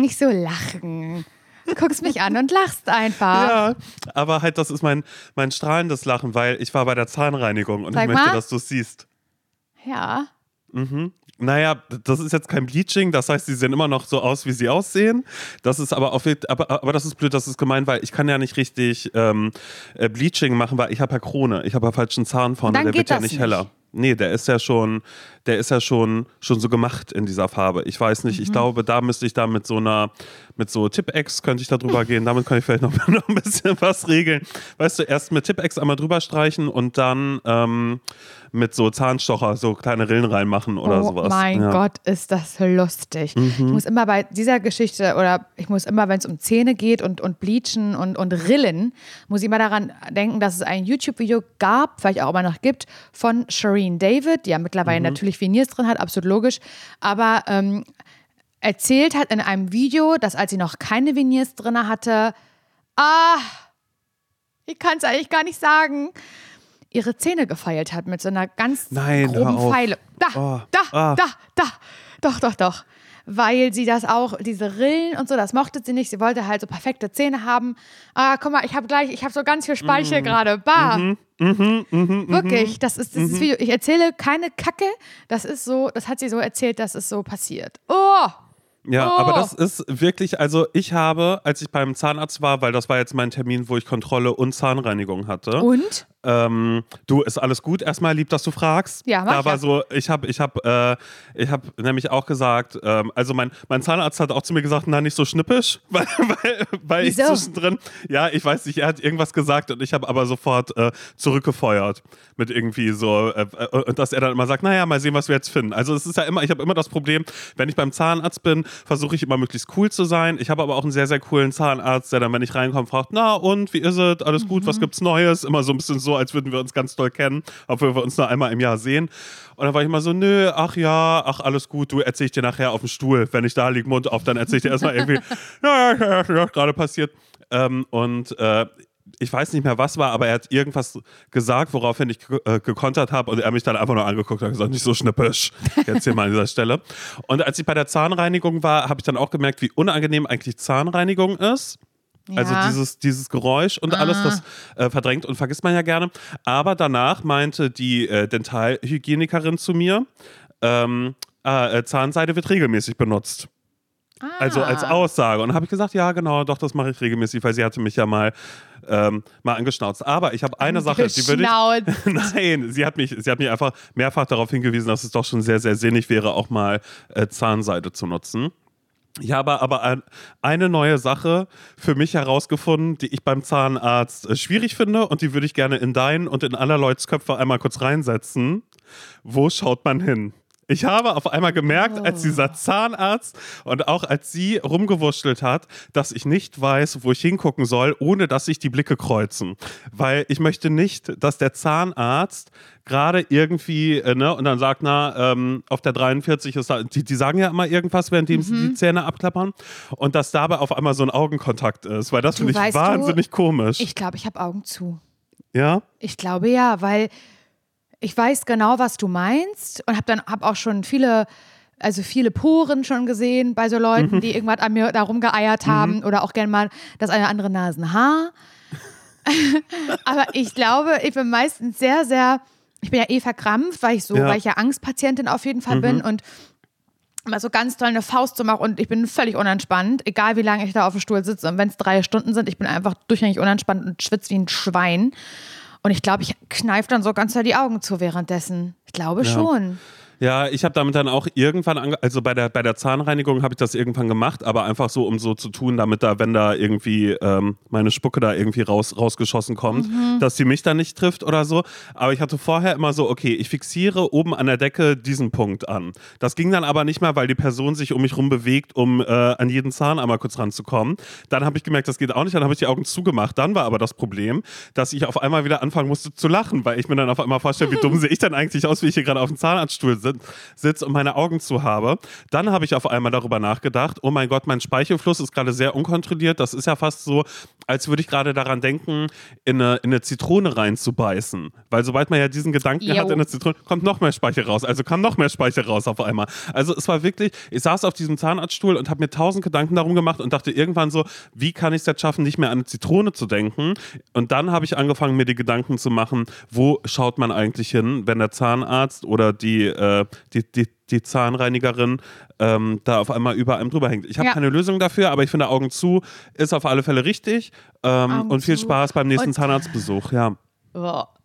Nicht so lachen. Du guckst mich an und lachst einfach. Ja, aber halt, das ist mein, mein strahlendes Lachen, weil ich war bei der Zahnreinigung und Sag ich möchte, mal. dass du es siehst. Ja. Naja, das ist jetzt kein Bleaching, das heißt, sie sehen immer noch so aus, wie sie aussehen. Das ist aber, auf, aber, aber das ist blöd, das ist gemein, weil ich kann ja nicht richtig ähm, äh, Bleaching machen, weil ich habe ja Krone, ich habe ja falschen Zahn vorne, Dann der geht wird ja das nicht. heller. Nee, der ist ja schon, der ist ja schon, schon so gemacht in dieser Farbe. Ich weiß nicht, Mhm. ich glaube, da müsste ich da mit so einer, mit so Tipp-X könnte ich da drüber gehen. Damit kann ich vielleicht noch, noch ein bisschen was regeln. Weißt du, erst mit Tipp-X einmal drüber streichen und dann ähm, mit so Zahnstocher so kleine Rillen reinmachen oder oh sowas. mein ja. Mhm. Gott, ist das lustig. Ich muss immer bei dieser Geschichte oder ich muss immer, wenn es um Zähne geht und, und Bleachen und, und Rillen, muss ich immer daran denken, dass es ein YouTube-Video gab, vielleicht auch immer noch gibt, von Shireen David, die ja mittlerweile Mhm. natürlich Veneers drin hat, absolut logisch, aber ähm, erzählt hat in einem Video, dass als sie noch keine Veneers drin hatte, ah, ich kann es eigentlich gar nicht sagen, ihre Zähne gefeilt hat mit so einer ganz Nein, groben. Pfeile. Da, Oh, da, ah. da, da. Doch, doch, doch. Weil sie das auch, diese Rillen und so, das mochte sie nicht. Sie wollte halt so perfekte Zähne haben. Ah, guck mal, ich habe gleich, ich habe so ganz viel Speichel gerade. Bah. Wirklich, das ist das ist Video. Ich erzähle keine Kacke. Das ist so, das hat sie so erzählt, dass es so passiert. Oh! Ja, Oh. aber das ist wirklich, also ich habe, als ich beim Zahnarzt war, weil das war jetzt mein Termin, wo ich Kontrolle und Zahnreinigung hatte. Und? Ähm, du, ist alles gut? Erstmal lieb, dass du fragst. Ja, mach Da war ja. so, ich habe ich hab, äh, ich hab nämlich auch gesagt, ähm, also mein, mein Zahnarzt hat auch zu mir gesagt, na, nicht so schnippisch, weil, weil, weil ich zwischendrin, ja, ich weiß nicht, er hat irgendwas gesagt und ich habe aber sofort äh, zurückgefeuert mit irgendwie so, äh, und dass er dann immer sagt, naja, mal sehen, was wir jetzt finden. Also es ist ja immer, ich habe immer das Problem, wenn ich beim Zahnarzt bin, versuche ich immer möglichst cool zu sein. Ich habe aber auch einen sehr, sehr coolen Zahnarzt, der dann, wenn ich reinkomme, fragt, na und, wie ist es? Alles gut, Mhm. was gibt's Neues? Immer so ein bisschen so, als würden wir uns ganz toll kennen, obwohl wir uns nur einmal im Jahr sehen. Und dann war ich immer so, nö, ach ja, ach alles gut, du erzähl ich dir nachher auf dem Stuhl. Wenn ich da liege, Mund auf, dann erzähl ich dir erstmal irgendwie, ja, ja, ja, gerade passiert. Ähm, und äh, ich weiß nicht mehr, was war, aber er hat irgendwas gesagt, woraufhin ich äh, gekontert habe und er mich dann einfach nur angeguckt und hat gesagt, nicht so schnippisch, jetzt hier mal an dieser Stelle. Und als ich bei der Zahnreinigung war, habe ich dann auch gemerkt, wie unangenehm eigentlich Zahnreinigung ist. Also Ja. dieses, dieses Geräusch und alles, das äh, verdrängt und vergisst man ja gerne. Aber danach meinte die äh, Dentalhygienikerin zu mir, ähm, äh, äh, Zahnseide wird regelmäßig benutzt. Also als Ah. Aussage. Und habe ich gesagt, ja, genau, doch, das mache ich regelmäßig, weil sie hatte mich ja mal, ähm, mal angeschnauzt. Aber ich habe eine Sache, die würde ich. Nein, sie hat, mich, sie hat mich einfach mehrfach darauf hingewiesen, dass es doch schon sehr, sehr sinnig wäre, auch mal äh, Zahnseide zu nutzen. Ich habe aber ein, eine neue Sache für mich herausgefunden, die ich beim Zahnarzt äh, schwierig finde und die würde ich gerne in deinen und in aller Leuts Köpfe einmal kurz reinsetzen. Wo schaut man hin? Ich habe auf einmal gemerkt, als dieser Zahnarzt und auch als sie rumgewurschtelt hat, dass ich nicht weiß, wo ich hingucken soll, ohne dass sich die Blicke kreuzen. Weil ich möchte nicht, dass der Zahnarzt gerade irgendwie, äh, ne, und dann sagt, na, ähm, auf der 43 ist da, die, die sagen ja immer irgendwas, währenddem sie Mhm. die Zähne abklappern und dass dabei auf einmal so ein Augenkontakt ist, weil das finde ich weißt du, wahnsinnig komisch. Ich glaube, ich habe Augen zu. ja? Ich glaube ja, weil ich weiß genau, was du meinst und habe dann hab auch schon viele, also viele Poren schon gesehen bei so Leuten, die irgendwas an mir da rumgeeiert haben oder auch gerne mal das eine andere Nasenhaar. Aber ich glaube, ich bin meistens sehr, sehr, ich bin ja eh verkrampft, weil ich so, Ja. weil ich ja Angstpatientin auf jeden Fall bin und mal so ganz toll eine Faust zu machen und ich bin völlig unentspannt, egal wie lange ich da auf dem Stuhl sitze. Und wenn es drei Stunden sind, ich bin einfach durchgängig unentspannt und schwitze wie ein Schwein. Und ich glaube, ich kneife dann so ganz die Augen zu währenddessen. Ich glaube schon. Ja, ich habe damit dann auch irgendwann, ange also bei der, bei der Zahnreinigung habe ich das irgendwann gemacht, aber einfach so, um so zu tun, damit da, wenn da irgendwie ähm, meine Spucke da irgendwie raus, rausgeschossen kommt, dass sie mich dann nicht trifft oder so. Aber ich hatte vorher immer so, okay, ich fixiere oben an der Decke diesen Punkt an. Das ging dann aber nicht mehr, weil die Person sich um mich rum bewegt, um äh, an jeden Zahn einmal kurz ranzukommen. Dann habe ich gemerkt, das geht auch nicht, dann habe ich die Augen zugemacht. Dann war aber das Problem, dass ich auf einmal wieder anfangen musste zu lachen, weil ich mir dann auf einmal vorstelle, wie dumm sehe ich dann eigentlich aus, wie ich hier gerade auf dem Zahnarztstuhl sitze. Sit sitze und meine Augen zu habe. Dann habe ich auf einmal darüber nachgedacht, oh mein Gott, mein Speichelfluss ist gerade sehr unkontrolliert. Das ist ja fast so, als würde ich gerade daran denken, in eine, in eine Zitrone reinzubeißen. Weil sobald man ja diesen Gedanken Jo. hat in eine Zitrone, kommt noch mehr Speichel raus. Also kam noch mehr Speichel raus auf einmal. Also es war wirklich, ich saß auf diesem Zahnarztstuhl und habe mir tausend Gedanken darum gemacht und dachte irgendwann so, wie kann ich es jetzt schaffen, nicht mehr an eine Zitrone zu denken? Und dann habe ich angefangen, mir die Gedanken zu machen, wo schaut man eigentlich hin, wenn der Zahnarzt oder die, äh, die, die, die Zahnreinigerin ähm, da auf einmal über einem drüber hängt. Ich habe Ja. keine Lösung dafür, aber ich finde Augen zu ist auf alle Fälle richtig. Ähm, und viel zu. Spaß beim nächsten Und- Zahnarztbesuch, ja.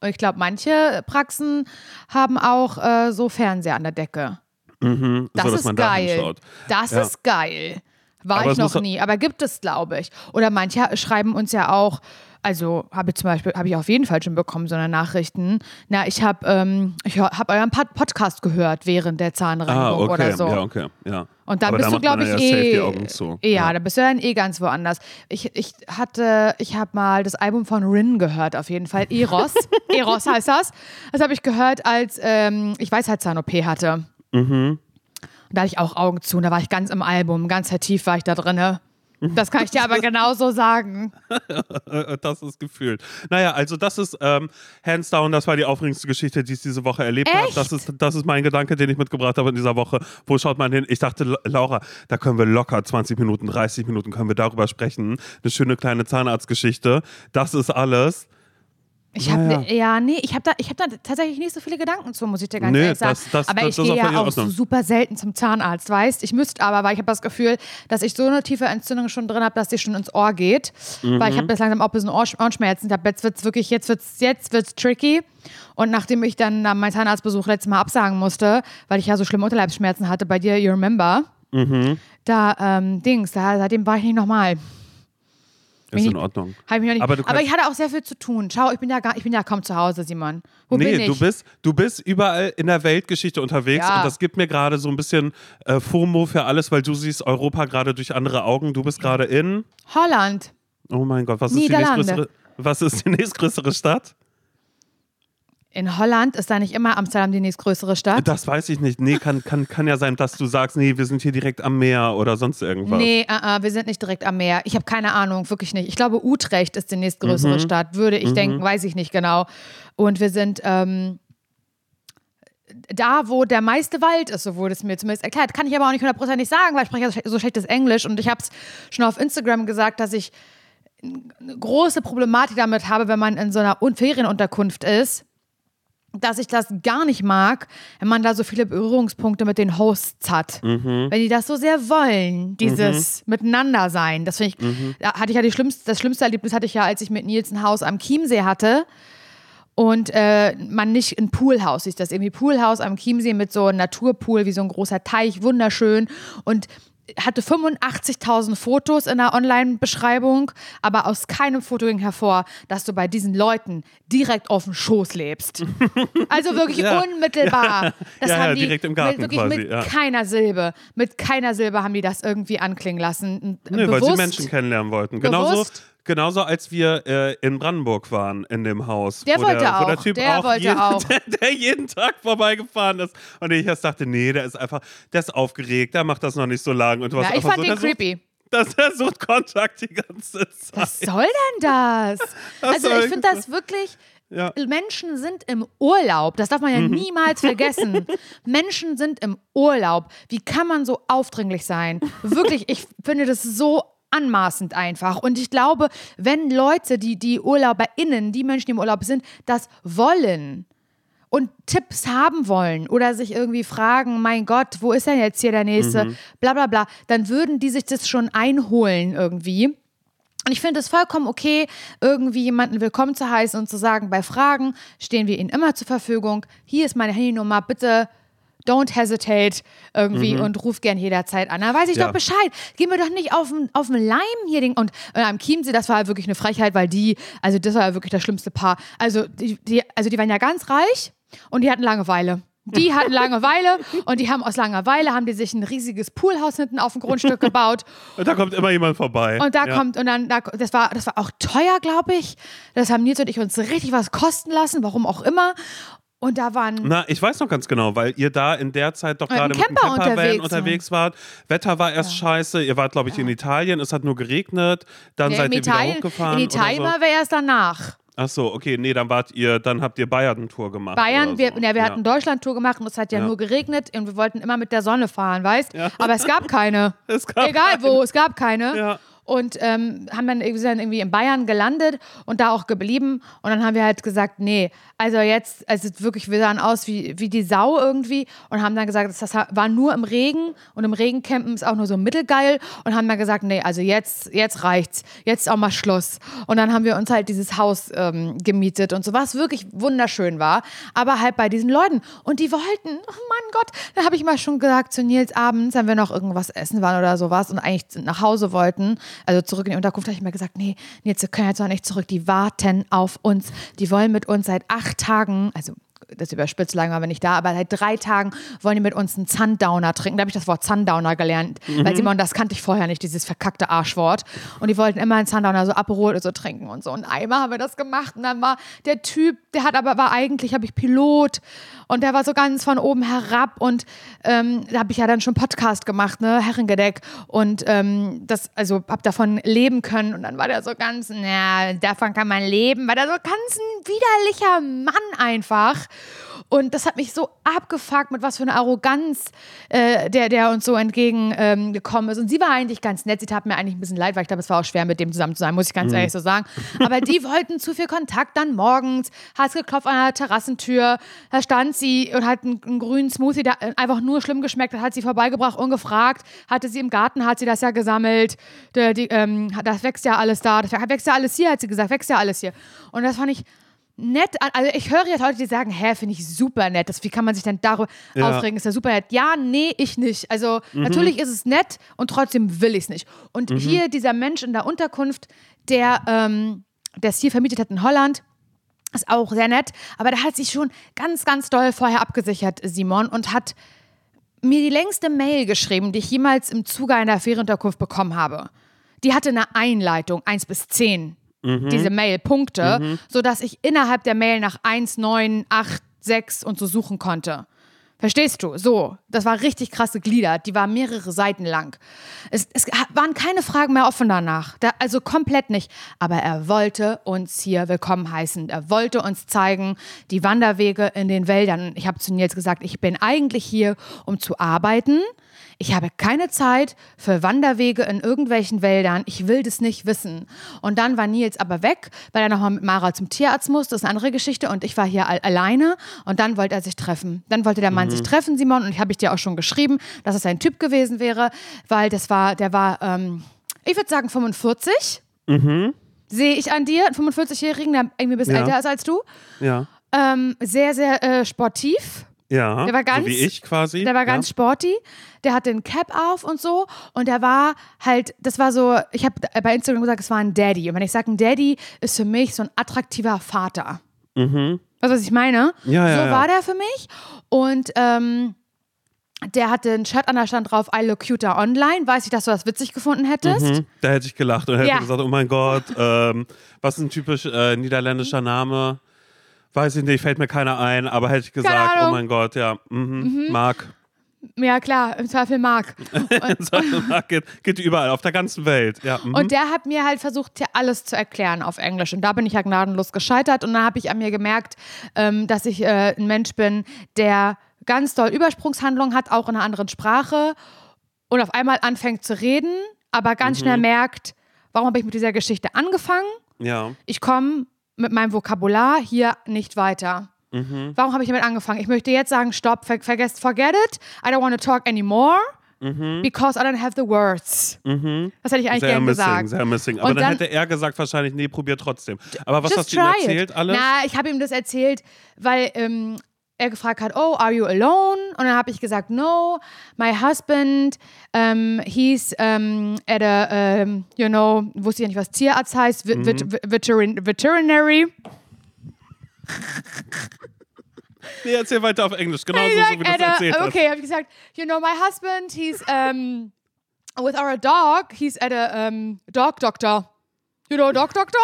Ich glaube, manche Praxen haben auch äh, so Fernseher an der Decke. Mhm, Das so, dass ist man da geil. hinschaut. Das Ja. ist geil. War Aber ich noch nie, aber gibt es, glaube ich. Oder manche schreiben uns ja auch, also habe ich zum Beispiel, habe ich auf jeden Fall schon bekommen, so eine Nachrichten. Na, ich habe ähm, ich habe euren Pod Podcast gehört während der Ah, Zahnreinigung okay. oder so. Ja, okay. Ja. Und dann Aber bist da du, glaube ich, ja eh. zu. Ja, da bist du dann eh ganz woanders. Ich, ich hatte, ich habe mal das Album von Rin gehört, auf jeden Fall. Eros. Eros heißt das. Das habe ich gehört, als ähm, ich Weisheitszahn-OP hatte. Mhm. Und da hatte ich auch Augen zu und da war ich ganz im Album, ganz tief war ich da drinne. Das kann ich dir aber genauso sagen. Das ist gefühlt. Naja, also das ist ähm, hands down, das war die aufregendste Geschichte, die ich diese Woche erlebt habe. Das ist, das ist mein Gedanke, den ich mitgebracht habe in dieser Woche. Wo schaut man hin? Ich dachte, La- Laura, da können wir locker 20 Minuten, 30 Minuten können wir darüber sprechen. Eine schöne kleine Zahnarztgeschichte. Das ist alles. Ich habe Naja. ja, nee, ich habe da, ich habe da tatsächlich nicht so viele Gedanken zu, muss ich dir ganz Nee, ehrlich sagen. das- das- aber das ich gehe ja auch Ordnung. super selten zum Zahnarzt, weißt? Ich müsste aber, weil ich habe das Gefühl, dass ich so eine tiefe Entzündung schon drin habe, dass die schon ins Ohr geht. Weil Mhm. ich habe jetzt langsam auch ein bisschen Ohr, Ohrenschmerzen. Ich hab, jetzt wird's wirklich, jetzt wird's, jetzt wird's tricky. Und nachdem ich dann äh, meinen Zahnarztbesuch letztes Mal absagen musste, weil ich ja so schlimme Unterleibsschmerzen hatte bei dir, you remember? Mhm. Da, ähm, Dings, da, seitdem war ich nicht nochmal. Ist in Ordnung. Hab ich nicht, Aber aber, ich hatte auch sehr viel zu tun. Schau, ich bin ja, gar, ich bin ja kaum zu Hause, Simon. Wo nee, bin ich? du bist, du bist überall in der Weltgeschichte unterwegs Ja. und das gibt mir gerade so ein bisschen äh, FOMO für alles, weil du siehst Europa gerade durch andere Augen. Du bist gerade in, Holland. oh mein Gott, was ist die nächstgrößere, was ist die nächstgrößere Stadt? In Holland ist da nicht immer Amsterdam die nächstgrößere Stadt? Das weiß ich nicht. Nee, kann, kann, kann ja sein, dass du sagst, nee, wir sind hier direkt am Meer oder sonst irgendwas. Nee, uh, uh, wir sind nicht direkt am Meer. Ich habe keine Ahnung, wirklich nicht. Ich glaube, Utrecht ist die nächstgrößere Mhm. Stadt, würde ich denken, weiß ich nicht genau. Und wir sind ähm, da, wo der meiste Wald ist, so wurde es mir zumindest erklärt. Kann ich aber auch nicht hundertprozentig sagen, weil ich spreche ja so schle- so schlechtes Englisch und ich habe es schon auf Instagram gesagt, dass ich eine große Problematik damit habe, wenn man in so einer Un- Ferienunterkunft ist, dass ich das gar nicht mag, wenn man da so viele Berührungspunkte mit den Hosts hat. Wenn die das so sehr wollen, dieses Miteinander sein. Das finde ich, da hatte ich ja die schlimmste, das schlimmste Erlebnis hatte ich ja, als ich mit Nils ein Haus am Chiemsee hatte und äh, man nicht ein Poolhaus ist. Das irgendwie Poolhaus am Chiemsee mit so einem Naturpool, wie so ein großer Teich, wunderschön und hatte 85.000 Fotos in der Online-Beschreibung, aber aus keinem Foto ging hervor, dass du bei diesen Leuten direkt auf dem Schoß lebst. Also wirklich Ja. unmittelbar. Das Ja, ja, haben die direkt im Garten mit, wirklich quasi, mit ja. keiner Silbe, mit keiner Silbe haben die das irgendwie anklingen lassen. Nee, Bewusst, weil sie Menschen kennenlernen wollten. Genauso, Bewusst? Genauso als wir äh, in Brandenburg waren, in dem Haus. Der wo wollte der, Wo der auch, Typ der auch, wollte jeden, auch. Der, der jeden Tag vorbeigefahren ist. Und ich erst dachte, nee, der ist einfach, der ist aufgeregt, der macht das noch nicht so lang. Und warst Ja, ich fand so, den sucht- creepy. dass er sucht Kontakt die ganze Zeit. Was soll denn das? also ich finde das wirklich. Ja. Menschen sind im Urlaub. Das darf man ja niemals vergessen. Menschen sind im Urlaub. Wie kann man so aufdringlich sein? Wirklich, ich finde das so anmaßend einfach. Und ich glaube, wenn Leute, die, die UrlauberInnen, die Menschen, die im Urlaub sind, das wollen und Tipps haben wollen oder sich irgendwie fragen, mein Gott, wo ist denn jetzt hier der nächste, bla bla bla, dann würden die sich das schon einholen irgendwie. Und ich finde es vollkommen okay, irgendwie jemanden willkommen zu heißen und zu sagen, bei Fragen stehen wir Ihnen immer zur Verfügung. Hier ist meine Handynummer, bitte don't hesitate irgendwie und ruf gern jederzeit an. Da weiß ich Ja. doch Bescheid. Gehen wir doch nicht auf den, auf Leim hier. Den, und äh, am Chiemsee, das war halt wirklich eine Frechheit, weil die, also das war ja wirklich das schlimmste Paar. Also die, die, also die waren ja ganz reich und die hatten Langeweile. Die hatten Langeweile und die haben aus Langeweile haben die sich ein riesiges Poolhaus hinten auf dem Grundstück gebaut Und da kommt immer jemand vorbei. und da ja. kommt, und dann, da, das war, das war auch teuer, glaube ich. Das haben Nils und ich uns richtig was kosten lassen, warum auch immer. Und da waren Na, ich weiß noch ganz genau, weil ihr da in der Zeit doch gerade mit dem Camper Campervan unterwegs unterwegs, wart. Wetter war erst scheiße. Ihr wart, glaube ich, in Italien. Es hat nur geregnet. Dann Ja, seid in ihr Italien, wieder hochgefahren. in Italien oder so. waren wir erst danach. Ach so, okay, nee, dann wart ihr, dann habt ihr Bayern-Tour gemacht. Bayern, oder wir, so. ja, wir hatten Deutschland-Tour gemacht und es hat ja, Ja. nur geregnet und wir wollten immer mit der Sonne fahren, weißt? Aber es gab keine. Es gab Egal wo, es gab keine. Ja. Und ähm, haben dann, irgendwie in Bayern gelandet und da auch geblieben. Und dann haben wir halt gesagt, nee, also jetzt, also wirklich, wir sahen aus wie, wie die Sau irgendwie und haben dann gesagt, das, das war nur im Regen und im Regen campen ist auch nur so mittelgeil und haben dann gesagt, nee, also jetzt, jetzt reicht's, jetzt auch mal Schluss. Und dann haben wir uns halt dieses Haus ähm, gemietet und so, was wirklich wunderschön war, aber halt bei diesen Leuten. Und die wollten, oh mein Gott, da habe ich mal schon gesagt zu Nils abends, wenn wir noch irgendwas essen waren oder sowas und eigentlich nach Hause wollten, also zurück in die Unterkunft, habe ich mir gesagt, nee, Nils, wir können jetzt noch nicht zurück, die warten auf uns, die wollen mit uns seit acht Tagen, also das überspitzt lange waren wir nicht da, aber seit drei Tagen wollen die mit uns einen Sundowner trinken. Da habe ich das Wort Sundowner gelernt, weil Simon, das kannte ich vorher nicht, dieses verkackte Arschwort. Und die wollten immer einen Sundowner, so Aperol so trinken und so. Und einmal haben wir das gemacht und dann war der Typ, der hat aber, war eigentlich, habe ich Pilot und der war so ganz von oben herab und ähm, da habe ich ja dann schon Podcast gemacht, ne, Herrengedeck und ähm, das, also habe davon leben können und dann war der so ganz, na, davon kann man leben, war der so ganz ein widerlicher Mann einfach. Und das hat mich so abgefuckt, mit was für einer Arroganz äh, der, der uns so entgegengekommen ähm, ist. Und sie war eigentlich ganz nett. Sie tat mir eigentlich ein bisschen leid, weil ich glaube, es war auch schwer, mit dem zusammen zu sein, muss ich ganz ehrlich so sagen. Aber die wollten zu viel Kontakt dann morgens. Hat es geklopft an der Terrassentür. Da stand sie und hat einen, einen grünen Smoothie, der einfach nur schlimm geschmeckt hat, hat sie vorbeigebracht, ungefragt. Hatte sie im Garten, hat sie das ja gesammelt. Der, die, ähm, das wächst ja alles da. Das wächst ja alles hier, hat sie gesagt. Wächst ja alles hier. Und das fand ich nett. an- Also ich höre jetzt Leute, die sagen, hä, finde ich super nett. Das, wie kann man sich denn darüber Ja. aufregen? Ist ja super nett. Ja, nee, ich nicht. Also natürlich ist es nett und trotzdem will ich es nicht. Und hier dieser Mensch in der Unterkunft, der ähm, es hier vermietet hat in Holland, ist auch sehr nett. Aber der hat sich schon ganz, ganz doll vorher abgesichert, Simon, und hat mir die längste Mail geschrieben, die ich jemals im Zuge einer Ferienunterkunft bekommen habe. Die hatte eine Einleitung, 1 bis 10, diese Mail, Punkte, sodass ich innerhalb der Mail nach 1, 9, 8, 6 und so suchen konnte. Verstehst du? So, das war richtig krass gegliedert. Die war mehrere Seiten lang. Es, es waren keine Fragen mehr offen danach. Da, also komplett nicht. Aber er wollte uns hier willkommen heißen. Er wollte uns zeigen, die Wanderwege in den Wäldern. Ich habe zu Nils gesagt, ich bin eigentlich hier, um zu arbeiten. Ich habe keine Zeit für Wanderwege in irgendwelchen Wäldern. Ich will das nicht wissen. Und dann war Nils aber weg, weil er nochmal mit Mara zum Tierarzt musste. Das ist eine andere Geschichte. Und ich war hier al alleine. Und dann wollte er sich treffen. Dann wollte der Mann sich treffen, Simon. Und ich habe ich dir auch schon geschrieben, dass es ein Typ gewesen wäre, weil das war, der war, ähm, ich würde sagen 45. Sehe ich an dir, einen 45-Jährigen, der irgendwie ein bisschen Ja. älter ist als du. Ja. Ähm, sehr, sehr äh, sportiv. Ja. Der war ganz- so wie ich quasi. Der war ganz sporty, der hatte einen Cap auf und so und der war halt, das war so, ich habe bei Instagram gesagt, es war ein Daddy. Und wenn ich sage, ein Daddy ist für mich so ein attraktiver Vater. Mhm. Weißt du, was ich meine? Ja, ja, so ja. war der für mich und ähm, der hatte ein Shirt an der Stand drauf, I look cuter online. Weiß ich, dass du das witzig gefunden hättest? Mhm. Da hätte ich gelacht und hätte Ja. gesagt, oh mein Gott, ähm, was ist ein typisch äh, niederländischer Name? Weiß ich nicht, fällt mir keiner ein, aber hätte ich gesagt, oh mein Gott, ja, mhm, Marc. Ja, klar, im Zweifel Mark. Marc geht, geht überall, auf der ganzen Welt. Ja, mhm. Und der hat mir halt versucht, hier alles zu erklären auf Englisch. Und da bin ich ja gnadenlos gescheitert. Und dann habe ich an mir gemerkt, ähm, dass ich äh, ein Mensch bin, der ganz doll Übersprungshandlungen hat, auch in einer anderen Sprache. Und auf einmal anfängt zu reden, aber ganz schnell merkt, warum habe ich mit dieser Geschichte angefangen? ja. Ich komme mit meinem Vokabular hier nicht weiter. Warum habe ich damit angefangen? Ich möchte jetzt sagen, stopp, ver vergesst, forget it. I don't want to talk anymore. Because I don't have the words. Das hätte ich eigentlich Sehr gern missing, gesagt. sehr missing. Aber dann, dann- hätte er gesagt wahrscheinlich, nee, probier trotzdem. Aber was hast du ihm erzählt it. alles? Na, ich habe ihm das erzählt, weil ähm, er gefragt hat, oh, are you alone? Und dann habe ich gesagt, no, my husband, um, he's um, at a, um, you know, wusste ich ja nicht, was Tierarzt heißt, Mhm. vet vet veterin veterinary. Nee, erzähl weiter auf Englisch, genauso so, Like, wie du es a- erzählt hast. okay, habe ich gesagt, you know, my husband, he's um, with our dog, he's at a um, dog doctor. You know, dog doctor?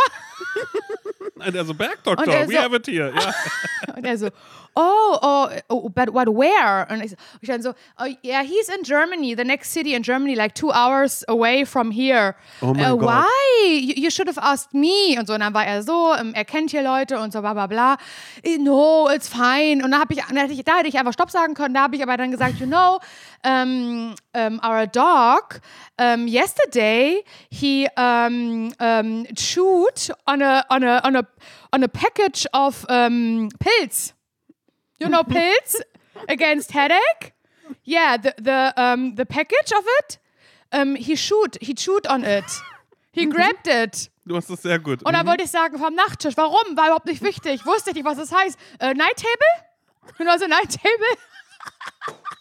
Nein, Also Bergdoktor, Und er we so- have it here. Ja. Und er so, oh, oh, oh but what, where? Und ich, ich dann so, oh, yeah, he's in Germany, the next city in Germany, like two hours away from here. Oh mein uh, Gott. Why? You, you should have asked me. Und so, und dann war er so, ähm, er kennt hier Leute und so, bla, bla, bla. Eh, No, it's fine. Und dann hab ich, da hätte ich, da hätte ich einfach Stopp sagen können. Da habe ich aber dann gesagt, you know, um, um, our dog, um, yesterday, he um, um, chewed on a, on a, on a, on a package of um, pills. You know pills against headache? Yeah, the the um the package of it. Um, he chewed he chewed on it. He grabbed it. Du hast das sehr gut. Und dann Mhm. wollte ich sagen, vom Nachttisch. Warum? War überhaupt nicht wichtig. Wusste ich nicht, was das heißt. Äh, Night Table? You know, the Night Table?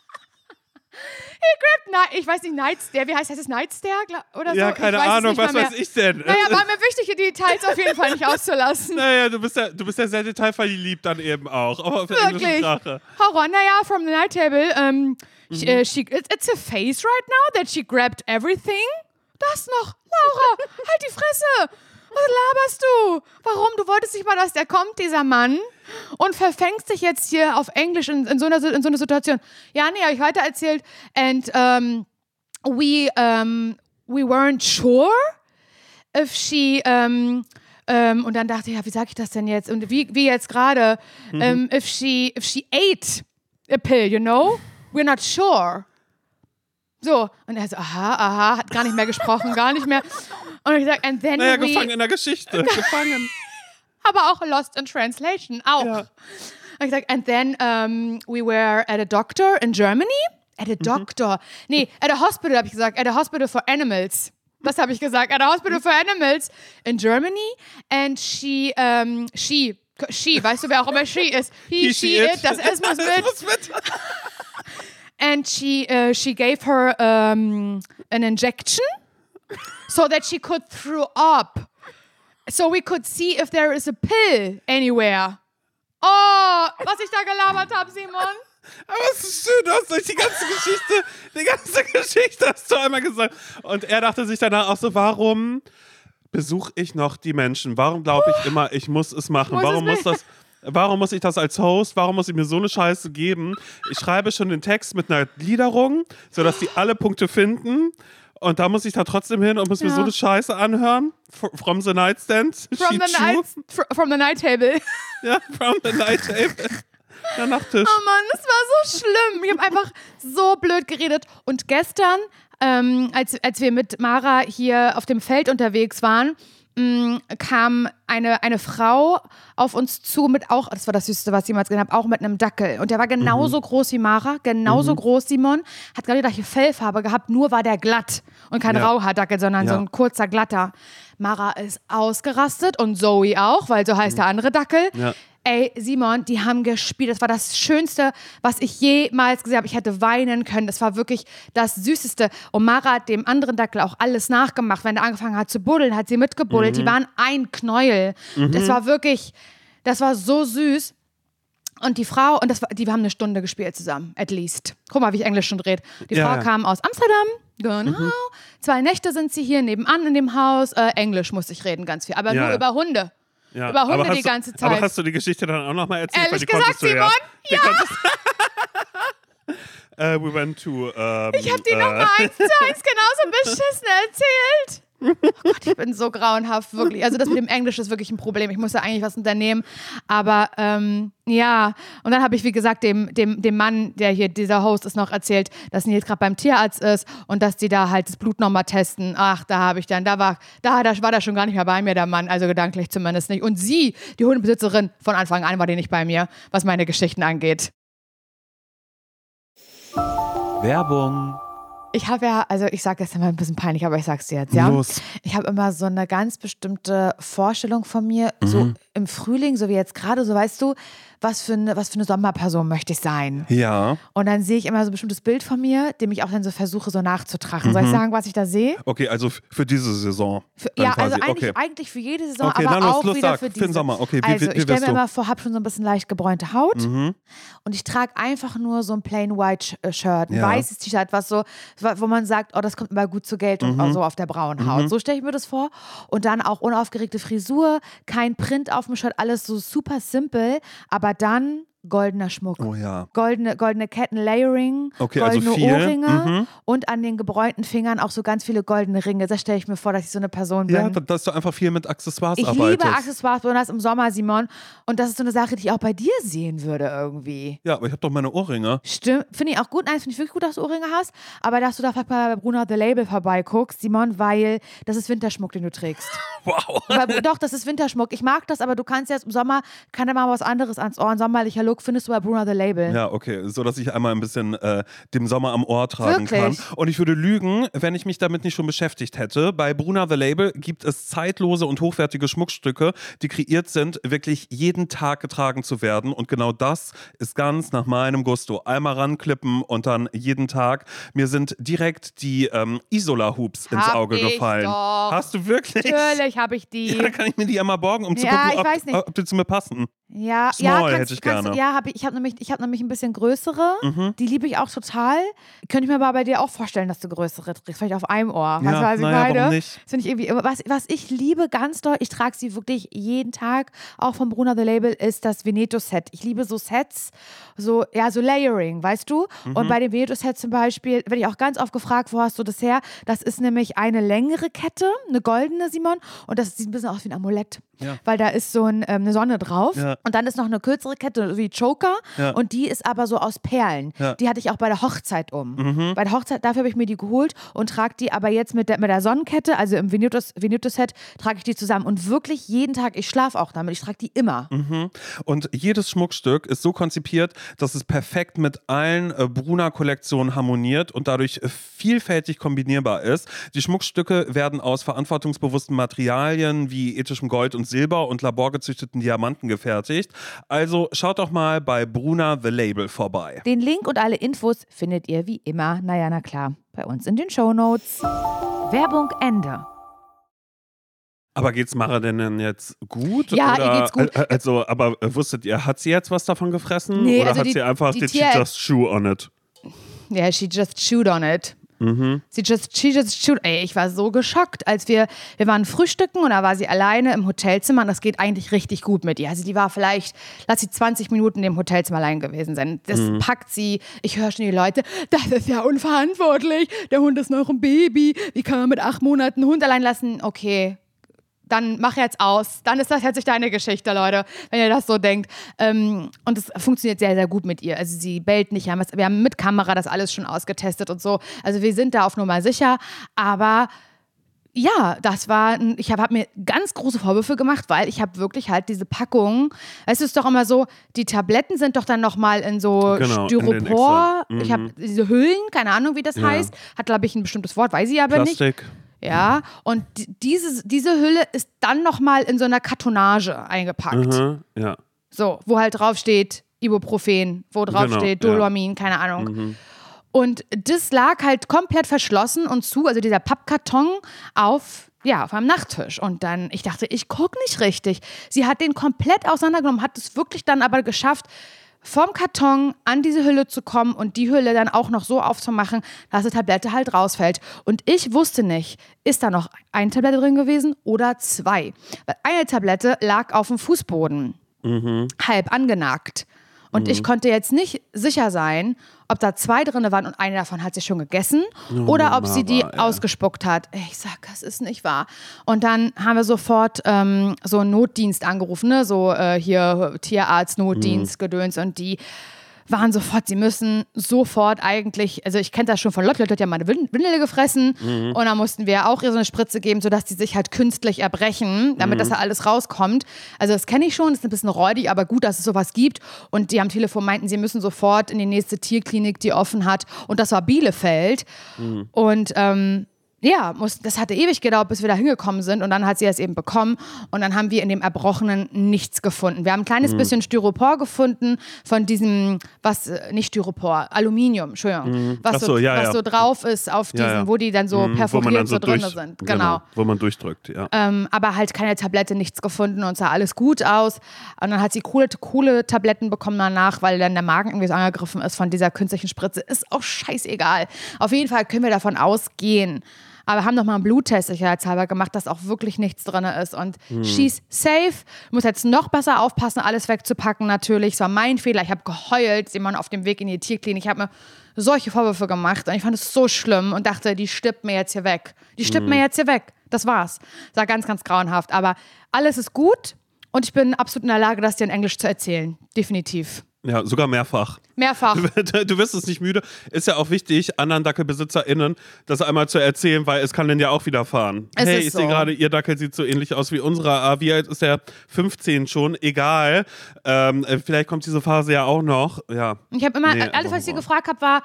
He grabbed, Night, ich weiß nicht, Night Stair. Wie heißt heißt es? Night Stair? Gla- Oder so? ja, keine Ahnung, was weiß ich denn? Naja, war mir wichtig, die Details auf jeden Fall nicht auszulassen. Naja, du bist ja, du bist ja sehr detailverliebt dann eben auch, auch auf der englischen Wirklich. Sprache. Horror. Naja, from the night table. Um, Mhm. she, uh, she, it's, it's a face right now that she grabbed everything. Das noch. Laura, halt die Fresse. Was laberst du? Warum? Du wolltest nicht mal, dass der kommt, dieser Mann, und verfängst dich jetzt hier auf Englisch in, in, so, einer, in so einer Situation. Ja, nee, habe ich weiter erzählt. And um, we, um, we weren't sure if she um, ähm, und dann dachte ich, ja, wie sage ich das denn jetzt? Und wie, wie jetzt gerade, ähm, if she if she ate a pill, you know, we're not sure. So und er so, aha, aha, hat gar nicht mehr gesprochen, gar nicht mehr. Und ich sag, and then Naja, we, gefangen in der Geschichte. gefangen. Aber auch lost in translation, auch. Ja. Und ich sag, and then um, we were at a doctor in Germany. At a doctor. Nee, at a hospital habe ich gesagt. At a hospital for animals. Das habe ich gesagt. At a hospital for animals in Germany. And she, um, she, she, weißt du, wer auch immer she ist? He, she, it, das S muss mit. muss mit. And she, uh, she gave her um, an injection so that she could throw up. So we could see if there is a pill anywhere. Oh, was ich da gelabert habe, Simon. Aber es ist schön, du hast durch die ganze Geschichte, die ganze Geschichte hast du einmal gesagt. Und er dachte sich danach auch so, warum besuche ich noch die Menschen? Warum glaube ich immer, ich muss es machen? Muss warum es muss das... Warum muss ich das als Host? Warum muss ich mir so eine Scheiße geben? Ich schreibe schon den Text mit einer Gliederung, sodass die alle Punkte finden. Und da muss ich da trotzdem hin und muss mir Ja. so eine Scheiße anhören. From the nightstand. From She the, night, fr- from the night table. Ja, from the night table. Der Nachttisch. Oh Mann, das war so schlimm. Ich habe einfach so blöd geredet. Und gestern, ähm, als, als wir mit Mara hier auf dem Feld unterwegs waren, mh, kam eine, eine Frau auf uns zu mit auch, das war das Süßeste, was ich jemals gesehen habe, auch mit einem Dackel. Und der war genauso groß wie Mara, genauso groß, Simon. Hat gerade die gleiche Fellfarbe gehabt, nur war der glatt. Und kein Ja. Rauhaardackel, sondern Ja. so ein kurzer, glatter. Mara ist ausgerastet und Zoe auch, weil so heißt der andere Dackel. Ja. Ey, Simon, die haben gespielt. Das war das Schönste, was ich jemals gesehen habe. Ich hätte weinen können. Das war wirklich das Süßeste. Und Mara hat dem anderen Dackel auch alles nachgemacht. Wenn er angefangen hat zu buddeln, hat sie mitgebuddelt. Die waren ein Knäuel. Das war wirklich, das war so süß. Und die Frau, und das war, die haben eine Stunde gespielt zusammen, at least. Guck mal, wie ich Englisch schon rede. Die Ja, Frau ja. kam aus Amsterdam, genau. Zwei Nächte sind sie hier nebenan in dem Haus. Äh, Englisch musste ich reden, ganz viel. Aber Ja, nur über Hunde. Ja, Über Hunde die ganze Zeit. Aber hast du die Geschichte dann auch nochmal erzählt? Ehrlich gesagt, Simon? Ja. Die konntest, äh, we went to. Ähm, Ich habe die äh, nochmal eins zu eins genauso beschissen erzählt. Oh Gott, ich bin so grauenhaft, wirklich. Also das mit dem Englisch ist wirklich ein Problem. Ich muss da eigentlich was unternehmen. Aber ähm, ja, und dann habe ich, wie gesagt, dem, dem, dem Mann, der hier, dieser Host ist, noch erzählt, dass jetzt gerade beim Tierarzt ist und dass die da halt das Blut nochmal testen. Ach, da habe ich dann, da war, da, da war der schon gar nicht mehr bei mir, der Mann, also gedanklich zumindest nicht. Und sie, die Hundebesitzerin, von Anfang an war die nicht bei mir, was meine Geschichten angeht. Werbung. Ich habe ja, also ich sage das immer ein bisschen peinlich, aber ich sag's dir jetzt, ja. Los. Ich habe immer so eine ganz bestimmte Vorstellung von mir, so im Frühling, so wie jetzt gerade, so weißt du, was für eine, was für eine Sommerperson möchte ich sein. Ja. Und dann sehe ich immer so ein bestimmtes Bild von mir, dem ich auch dann so versuche, so nachzutragen. Soll ich sagen, was ich da sehe? Okay, also für diese Saison. Für, ja, quasi. also eigentlich, okay. eigentlich für jede Saison, Okay, aber na los, auch los, wieder sag. für Für diese. den Sommer. Okay, wie- also wie- wie ich stelle mir du? immer vor, habe schon so ein bisschen leicht gebräunte Haut Mhm. und ich trage einfach nur so ein plain white äh, Shirt, ein Ja. weißes T-Shirt, was so, wo man sagt, oh, das kommt immer gut zur Geltung, auch so auf der braunen Haut. So stelle ich mir das vor. Und dann auch unaufgeregte Frisur, kein Print auf dem Shirt, alles so super simpel, aber dann goldener Schmuck. Oh ja. Goldene, goldene Ketten, Layering, Okay, also goldene viel. Ohrringe Mhm. und an den gebräunten Fingern auch so ganz viele goldene Ringe. Das stelle ich mir vor, dass ich so eine Person bin. Ja, dass du einfach viel mit Accessoires Ich arbeitest. liebe Accessoires, besonders im Sommer, Simon. Und das ist so eine Sache, die ich auch bei dir sehen würde irgendwie. Ja, aber ich habe doch meine Ohrringe. Stimmt, finde ich auch gut. Nein, finde ich wirklich gut, dass du Ohrringe hast. Aber dass du da vielleicht mal bei Bruna The Label vorbeiguckst, Simon, weil das ist Winterschmuck, den du trägst. Wow. weil, doch, das ist Winterschmuck. Ich mag das, aber du kannst jetzt im Sommer, kann da mal was anderes ans Ohr. Ein sommerlicher Look findest du bei Bruna The Label. Ja, okay, so dass ich einmal ein bisschen äh, dem Sommer am Ohr tragen Wirklich? kann. Und ich würde lügen, wenn ich mich damit nicht schon beschäftigt hätte. Bei Bruna The Label gibt es zeitlose und hochwertige Schmuckstücke, die kreiert sind, wirklich jeden Tag getragen zu werden. Und genau das ist ganz nach meinem Gusto. Einmal ranklippen und dann jeden Tag. Mir sind direkt die ähm, Isola-Hoops ins Auge gefallen. doch. Hast du wirklich? Natürlich habe ich die. Ja, dann kann ich mir die einmal borgen, um zu Ja, gucken, ob, ob die zu mir passen. Ja, Small ja, kannst, hätte ich kannst, gerne. Ja, hab ich, ich habe nämlich, ich hab nämlich ein bisschen größere. Mhm. Die liebe ich auch total. Könnte ich mir aber bei dir auch vorstellen, dass du größere trägst. Vielleicht auf einem Ohr. Ja, weißt du, was ich naja, meine? warum nicht? Das ich irgendwie, was, was ich liebe ganz doll, ich trage sie wirklich jeden Tag, auch vom Bruna The Label, ist das Veneto-Set. Ich liebe so Sets, so, ja, so Layering, weißt du? Mhm. Und bei dem Veneto-Set zum Beispiel, werde ich auch ganz oft gefragt, wo hast du das her? Das ist nämlich eine längere Kette, eine goldene, Simon, und das sieht ein bisschen aus wie ein Amulett. Ja. Weil da ist so ein, ähm, eine Sonne drauf. Ja. Und dann ist noch eine kürzere Kette, wie Choker. Ja. Und die ist aber so aus Perlen. Ja. Mhm. Die hatte ich auch bei der Hochzeit um. Bei der Hochzeit, dafür habe ich mir die geholt und trage die aber jetzt mit der, mit der Sonnenkette, also im Veneto-Set, trage ich die zusammen. Und wirklich jeden Tag, ich schlafe auch damit, ich trage die immer. Mhm. Und jedes Schmuckstück ist so konzipiert, dass es perfekt mit allen äh, Bruna-Kollektionen harmoniert und dadurch äh, vielfältig kombinierbar ist. Die Schmuckstücke werden aus verantwortungsbewussten Materialien wie ethischem Gold und Silber und laborgezüchteten Diamanten gefertigt. Also schaut doch mal bei Bruna The Label vorbei. Den Link und alle Infos findet ihr wie immer, naja, na klar, bei uns in den Shownotes. Werbung Ende. Aber geht's Mara denn denn jetzt gut? Ja, oder, ihr geht's gut. äh, Also, aber äh, wusstet ihr, hat sie jetzt was davon gefressen? Nee, oder also hat die- sie einfach, die did she just chew on it? Ja, she just chewed on it. Mhm. Sie just, she just chewed. Ey, ich war so geschockt, als wir, wir waren frühstücken und da war sie alleine im Hotelzimmer und das geht eigentlich richtig gut mit ihr. Also die war vielleicht, lass sie 20 Minuten im Hotelzimmer allein gewesen sein. Das Mhm. packt sie. Ich höre schon die Leute, das ist ja unverantwortlich. Der Hund ist noch ein Baby. Wie kann man mit acht Monaten einen Hund allein lassen? Okay, dann mach jetzt aus. Dann ist das jetzt nicht deine Geschichte, Leute, wenn ihr das so denkt. Ähm, und es funktioniert sehr, sehr gut mit ihr. Also sie bellt nicht. Wir haben, das- wir haben mit Kamera das alles schon ausgetestet und so. Also wir sind da auf Nummer sicher. Aber ja, das war, ich habe hab mir ganz große Vorwürfe gemacht, weil ich habe wirklich halt diese Packung, weißt du, es ist doch immer so, die Tabletten sind doch dann nochmal in so Genau, in Styropor, Extra. ich habe diese Hüllen, keine Ahnung, wie das Ja. heißt, hat glaube ich ein bestimmtes Wort, weiß ich aber nicht. Plastik. Ja, und di- dieses, diese Hülle ist dann nochmal in so einer Kartonage eingepackt. Mhm. Ja. So, wo halt drauf steht Ibuprofen, wo drauf Genau, steht ja. Keine Ahnung. Und das lag halt komplett verschlossen und zu, also dieser Pappkarton auf, ja, auf einem Nachttisch. Und dann, ich dachte, ich gucke nicht richtig. Sie hat den komplett auseinandergenommen, hat es wirklich dann aber geschafft, vom Karton an diese Hülle zu kommen und die Hülle dann auch noch so aufzumachen, dass die Tablette halt rausfällt. Und ich wusste nicht, ist da noch eine Tablette drin gewesen oder zwei. Weil eine Tablette lag auf dem Fußboden, halb angenagt. Und ich konnte jetzt nicht sicher sein, ob da zwei drin waren und eine davon hat sie schon gegessen oder ob sie die Mama, ey. ausgespuckt hat. Ich sag, das ist nicht wahr. Und dann haben wir sofort ähm, so einen Notdienst angerufen, ne? so äh, hier Tierarzt, Notdienst, Gedöns und die waren sofort, sie müssen sofort eigentlich, also ich kenne das schon von Lotte, Lotte hat ja meine Win- Windel gefressen. Und dann mussten wir auch ihr so eine Spritze geben, sodass die sich halt künstlich erbrechen, damit das ja alles rauskommt. Also das kenne ich schon, das ist ein bisschen räudig, aber gut, dass es sowas gibt. Und die am Telefon meinten, sie müssen sofort in die nächste Tierklinik, die offen hat. Und das war Bielefeld. Und ähm, ja, muss, das hatte ewig gedauert, bis wir da hingekommen sind. Und dann hat sie es eben bekommen. Und dann haben wir in dem Erbrochenen nichts gefunden. Wir haben ein kleines Mhm. bisschen Styropor gefunden von diesem, was, äh, nicht Styropor, Aluminium, Entschuldigung. Was, Mhm. Ach so, so, ja, was ja. so drauf ist auf diesen, Ja, wo die dann so Mhm, perforiert dann so, drin durch- sind. Genau. Wo man durchdrückt, ja. Ähm, aber halt keine Tablette, nichts gefunden und sah alles gut aus. Und dann hat sie coole, coole Tabletten bekommen danach, weil dann der Magen irgendwie so angegriffen ist von dieser künstlichen Spritze. Ist auch scheißegal. Auf jeden Fall können wir davon ausgehen. Aber haben noch mal einen Bluttest sicherheitshalber gemacht, dass auch wirklich nichts drin ist. Und she's safe. Muss jetzt noch besser aufpassen, alles wegzupacken natürlich. Es war mein Fehler. Ich habe geheult, Simon, auf dem Weg in die Tierklinik. Ich habe mir solche Vorwürfe gemacht und ich fand es so schlimm und dachte, die stirbt mir jetzt hier weg. Die stirbt mir jetzt hier weg. Das war's. Sah ganz, ganz grauenhaft. Aber alles ist gut und ich bin absolut in der Lage, das dir in Englisch zu erzählen. Definitiv. Ja, sogar mehrfach. Mehrfach. Du wirst es nicht müde. Ist ja auch wichtig, anderen DackelbesitzerInnen das einmal zu erzählen, weil es kann denn ja auch widerfahren. Es hey, ich sehe so. gerade, ihr Dackel sieht so ähnlich aus wie unserer. Ah, wie alt ist der? 15 schon. Egal. Ähm, äh, vielleicht kommt diese Phase ja auch noch. Ja. Ich habe immer, Nee, alles, was ich sie aber- gefragt habe, war,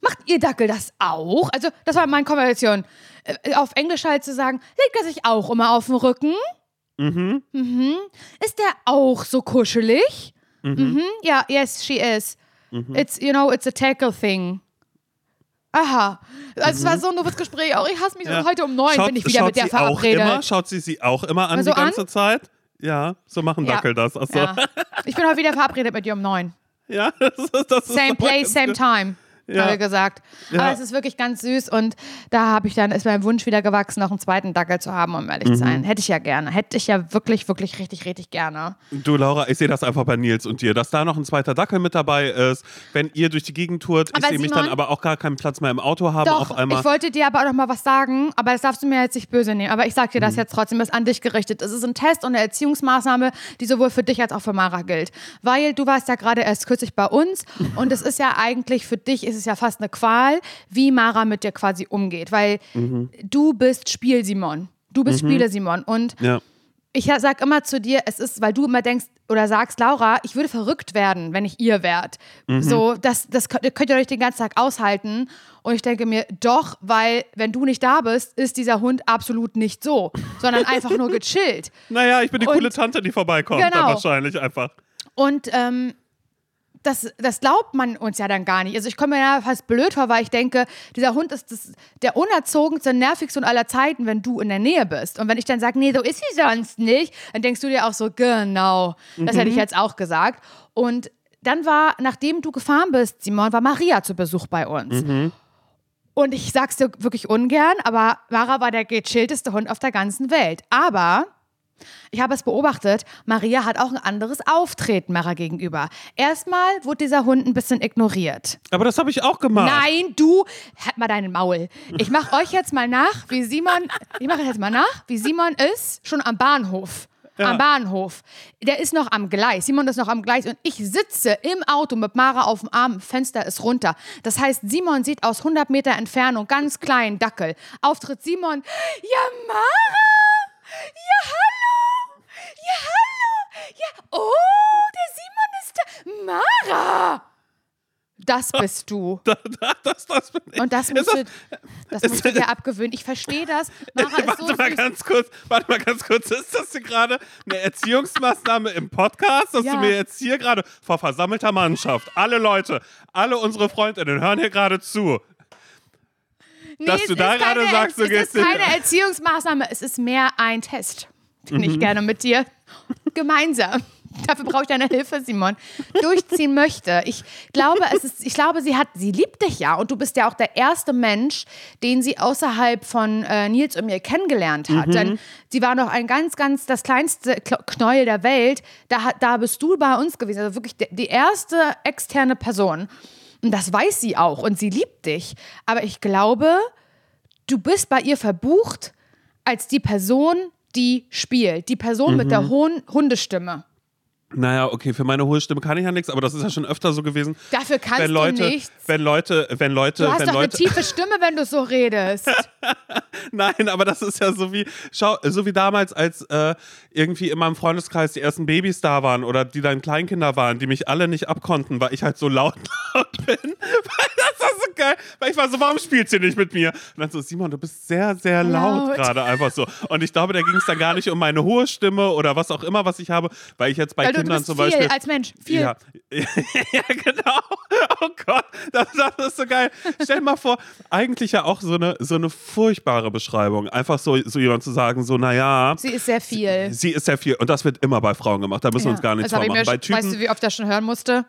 macht ihr Dackel das auch? Also, das war meine Konversation. Äh, Auf Englisch halt zu sagen, legt er sich auch immer auf den Rücken? Mhm. Ist der auch so kuschelig? Mhm. Ja, yes, she is. Mhm. It's, you know, it's a tackle thing. Aha. Also, es war so ein doofes Gespräch. Auch ich hasse mich. Ja. Heute um neun Schaut- bin ich wieder mit der verabredet. immer, Schaut sie sie auch immer an Also die ganze an? Zeit? Ja, so machen Ja. Dackel das. Achso. Ja. Ich bin heute wieder verabredet mit dir um neun. Ja, das ist, das Same place, same time. Ja. Haben wir gesagt. Ja. Aber es ist wirklich ganz süß und da habe ich dann, ist mein Wunsch wieder gewachsen, noch einen zweiten Dackel zu haben, um ehrlich zu Mhm. sein. Hätte ich ja gerne. Hätte ich ja wirklich, wirklich, richtig, richtig gerne. Du, Laura, ich sehe das einfach bei Nils und dir, dass da noch ein zweiter Dackel mit dabei ist. Wenn ihr durch die Gegend tourt, ich Aber sehe mich dann aber auch gar keinen Platz mehr im Auto haben Doch, auf einmal. ich wollte dir aber auch noch mal was sagen, aber das darfst du mir jetzt nicht böse nehmen. Aber ich sag dir Mhm. das jetzt trotzdem, ist an dich gerichtet. Es ist ein Test und eine Erziehungsmaßnahme, die sowohl für dich als auch für Mara gilt. Weil du warst ja gerade erst kürzlich bei uns und es ist ja eigentlich, für dich ist es ja fast eine Qual, wie Mara mit dir quasi umgeht. Weil Mhm. du bist Spiel-Simon. Du bist Spiele-Simon. Und ja. ich sag immer zu dir, es ist, weil du immer denkst oder sagst, Laura, ich würde verrückt werden, wenn ich ihr wärt. So, das, das könnt, könnt ihr euch den ganzen Tag aushalten. Und ich denke mir, doch, weil wenn du nicht da bist, ist dieser Hund absolut nicht so, sondern einfach nur gechillt. Naja, ich bin die Und- coole Tante, die vorbeikommt, Genau. wahrscheinlich einfach. Und ähm, das, das glaubt man uns ja dann gar nicht. Also ich komme mir ja fast blöd vor, weil ich denke, dieser Hund ist das, der unerzogenste, nervigste und aller Zeiten, wenn du in der Nähe bist. Und wenn ich dann sage, nee, so ist sie sonst nicht, dann denkst du dir auch so, genau, das hätte ich jetzt auch gesagt. Und dann war, nachdem du gefahren bist, Simon, war Maria zu Besuch bei uns. Und ich sag's dir wirklich ungern, aber Mara war der gechillteste Hund auf der ganzen Welt. Aber ich habe es beobachtet, Maria hat auch ein anderes Auftreten Mara gegenüber. Erstmal wurde dieser Hund ein bisschen ignoriert. Aber das habe ich auch gemacht. Nein, du, halt mal deinen Maul. Ich mache euch jetzt mal nach, wie Simon, ich mache jetzt mal nach, wie Simon ist, schon am Bahnhof. Am Bahnhof. Der ist noch am Gleis. Simon ist noch am Gleis und ich sitze im Auto mit Mara auf dem Arm. Fenster ist runter. Das heißt, Simon sieht aus 100 Meter Entfernung ganz kleinen Dackel. Auftritt Simon. Ja, Mara! Ja, hallo! Oh, der Simon ist da. Mara! Das bist du. das, das bin ich. Und das Ist musst du, das musst du dir abgewöhnen. Ich verstehe das. Mara ist warte so mal süß. ganz kurz, warte mal ganz kurz, ist das hier gerade eine Erziehungsmaßnahme im Podcast, dass Ja. du mir jetzt hier gerade vor versammelter Mannschaft, alle Leute, alle unsere Freundinnen hören hier gerade zu. Nee, dass es du da ist gerade keine- sagst, du es gehst ist hin- keine Erziehungsmaßnahme, es ist mehr ein Test. Finde Mhm. ich gerne mit dir. Gemeinsam. Dafür brauche ich deine Hilfe, Simon. Durchziehen möchte. Ich glaube, es ist, ich glaube, sie hat, sie liebt dich ja und du bist ja auch der erste Mensch, den sie außerhalb von äh, Nils und mir kennengelernt hat. Mhm. Denn sie war noch ein ganz, ganz das kleinste Kl- Knäuel der Welt. Da, da bist du bei uns gewesen. Also wirklich die, die erste externe Person. Und das weiß sie auch und sie liebt dich. Aber ich glaube, du bist bei ihr verbucht als die Person, die spielt. Die Person mit der hohen Hundestimme. Naja, okay, für meine hohe Stimme kann ich ja nichts, aber das ist ja schon öfter so gewesen. Dafür kannst wenn Leute, du nichts. Wenn Leute, wenn Leute, Du hast wenn doch Leute. eine tiefe Stimme, wenn du so redest. Nein, aber das ist ja so wie, schau, so wie damals, als äh, irgendwie in meinem Freundeskreis die ersten Babys da waren oder die dann Kleinkinder waren, die mich alle nicht abkonnten, weil ich halt so laut, laut bin. Weil das war so geil. Weil ich war so, warum spielt sie nicht mit mir? Und dann so, Simon, du bist sehr, sehr laut, Laut. gerade einfach so. Und ich glaube, da ging es dann gar nicht um meine hohe Stimme oder was auch immer, was ich habe, weil ich jetzt bei Weil du, du Kindern zum viel Beispiel. als Mensch. Viel. Ja. ja, genau. Oh Gott, das, das ist so geil. Stell dir mal vor, eigentlich ja auch so eine, so eine furchtbare Beschreibung. Einfach so, so jemand zu sagen, so, naja, Sie ist sehr viel. sie ist sehr viel. Und das wird immer bei Frauen gemacht. Da müssen wir uns gar nichts vormachen. Bei Typen, Weißt du, wie oft ich das schon hören musste?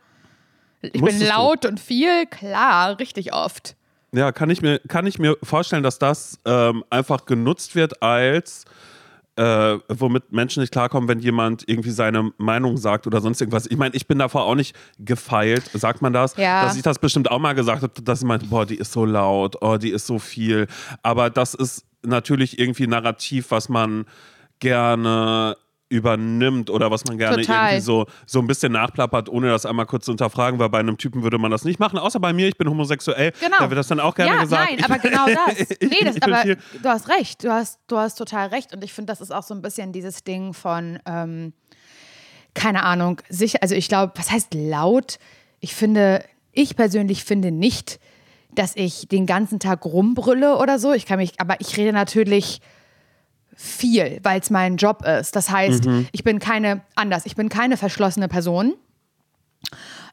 Ich bin du? laut und viel, klar, richtig oft. ja, kann ich mir, kann ich mir vorstellen, dass das ähm, einfach genutzt wird als äh, womit Menschen nicht klarkommen, wenn jemand irgendwie seine Meinung sagt oder sonst irgendwas. Ich meine, ich bin davor auch nicht gefeilt, sagt man das? Ja. Dass ich das bestimmt auch mal gesagt habe, dass ich meinte, boah, die ist so laut, oh, die ist so viel. Aber das ist natürlich irgendwie ein Narrativ, was man gerne übernimmt oder was man gerne Total. irgendwie so, so ein bisschen nachplappert, ohne das einmal kurz zu hinterfragen, weil bei einem Typen würde man das nicht machen, außer bei mir, ich bin homosexuell, Genau. da wird das dann auch gerne ja, gesagt. nein, aber genau das. Nee, das aber du hast recht. Du hast, du hast total recht. Und ich finde, das ist auch so ein bisschen dieses Ding von, ähm, keine Ahnung, sicher, also ich glaube, was heißt laut? Ich finde, ich persönlich finde nicht, dass ich den ganzen Tag rumbrülle oder so. Ich kann mich, aber ich rede natürlich viel, weil es mein Job ist. Das heißt, Mhm. ich bin keine, anders, ich bin keine verschlossene Person.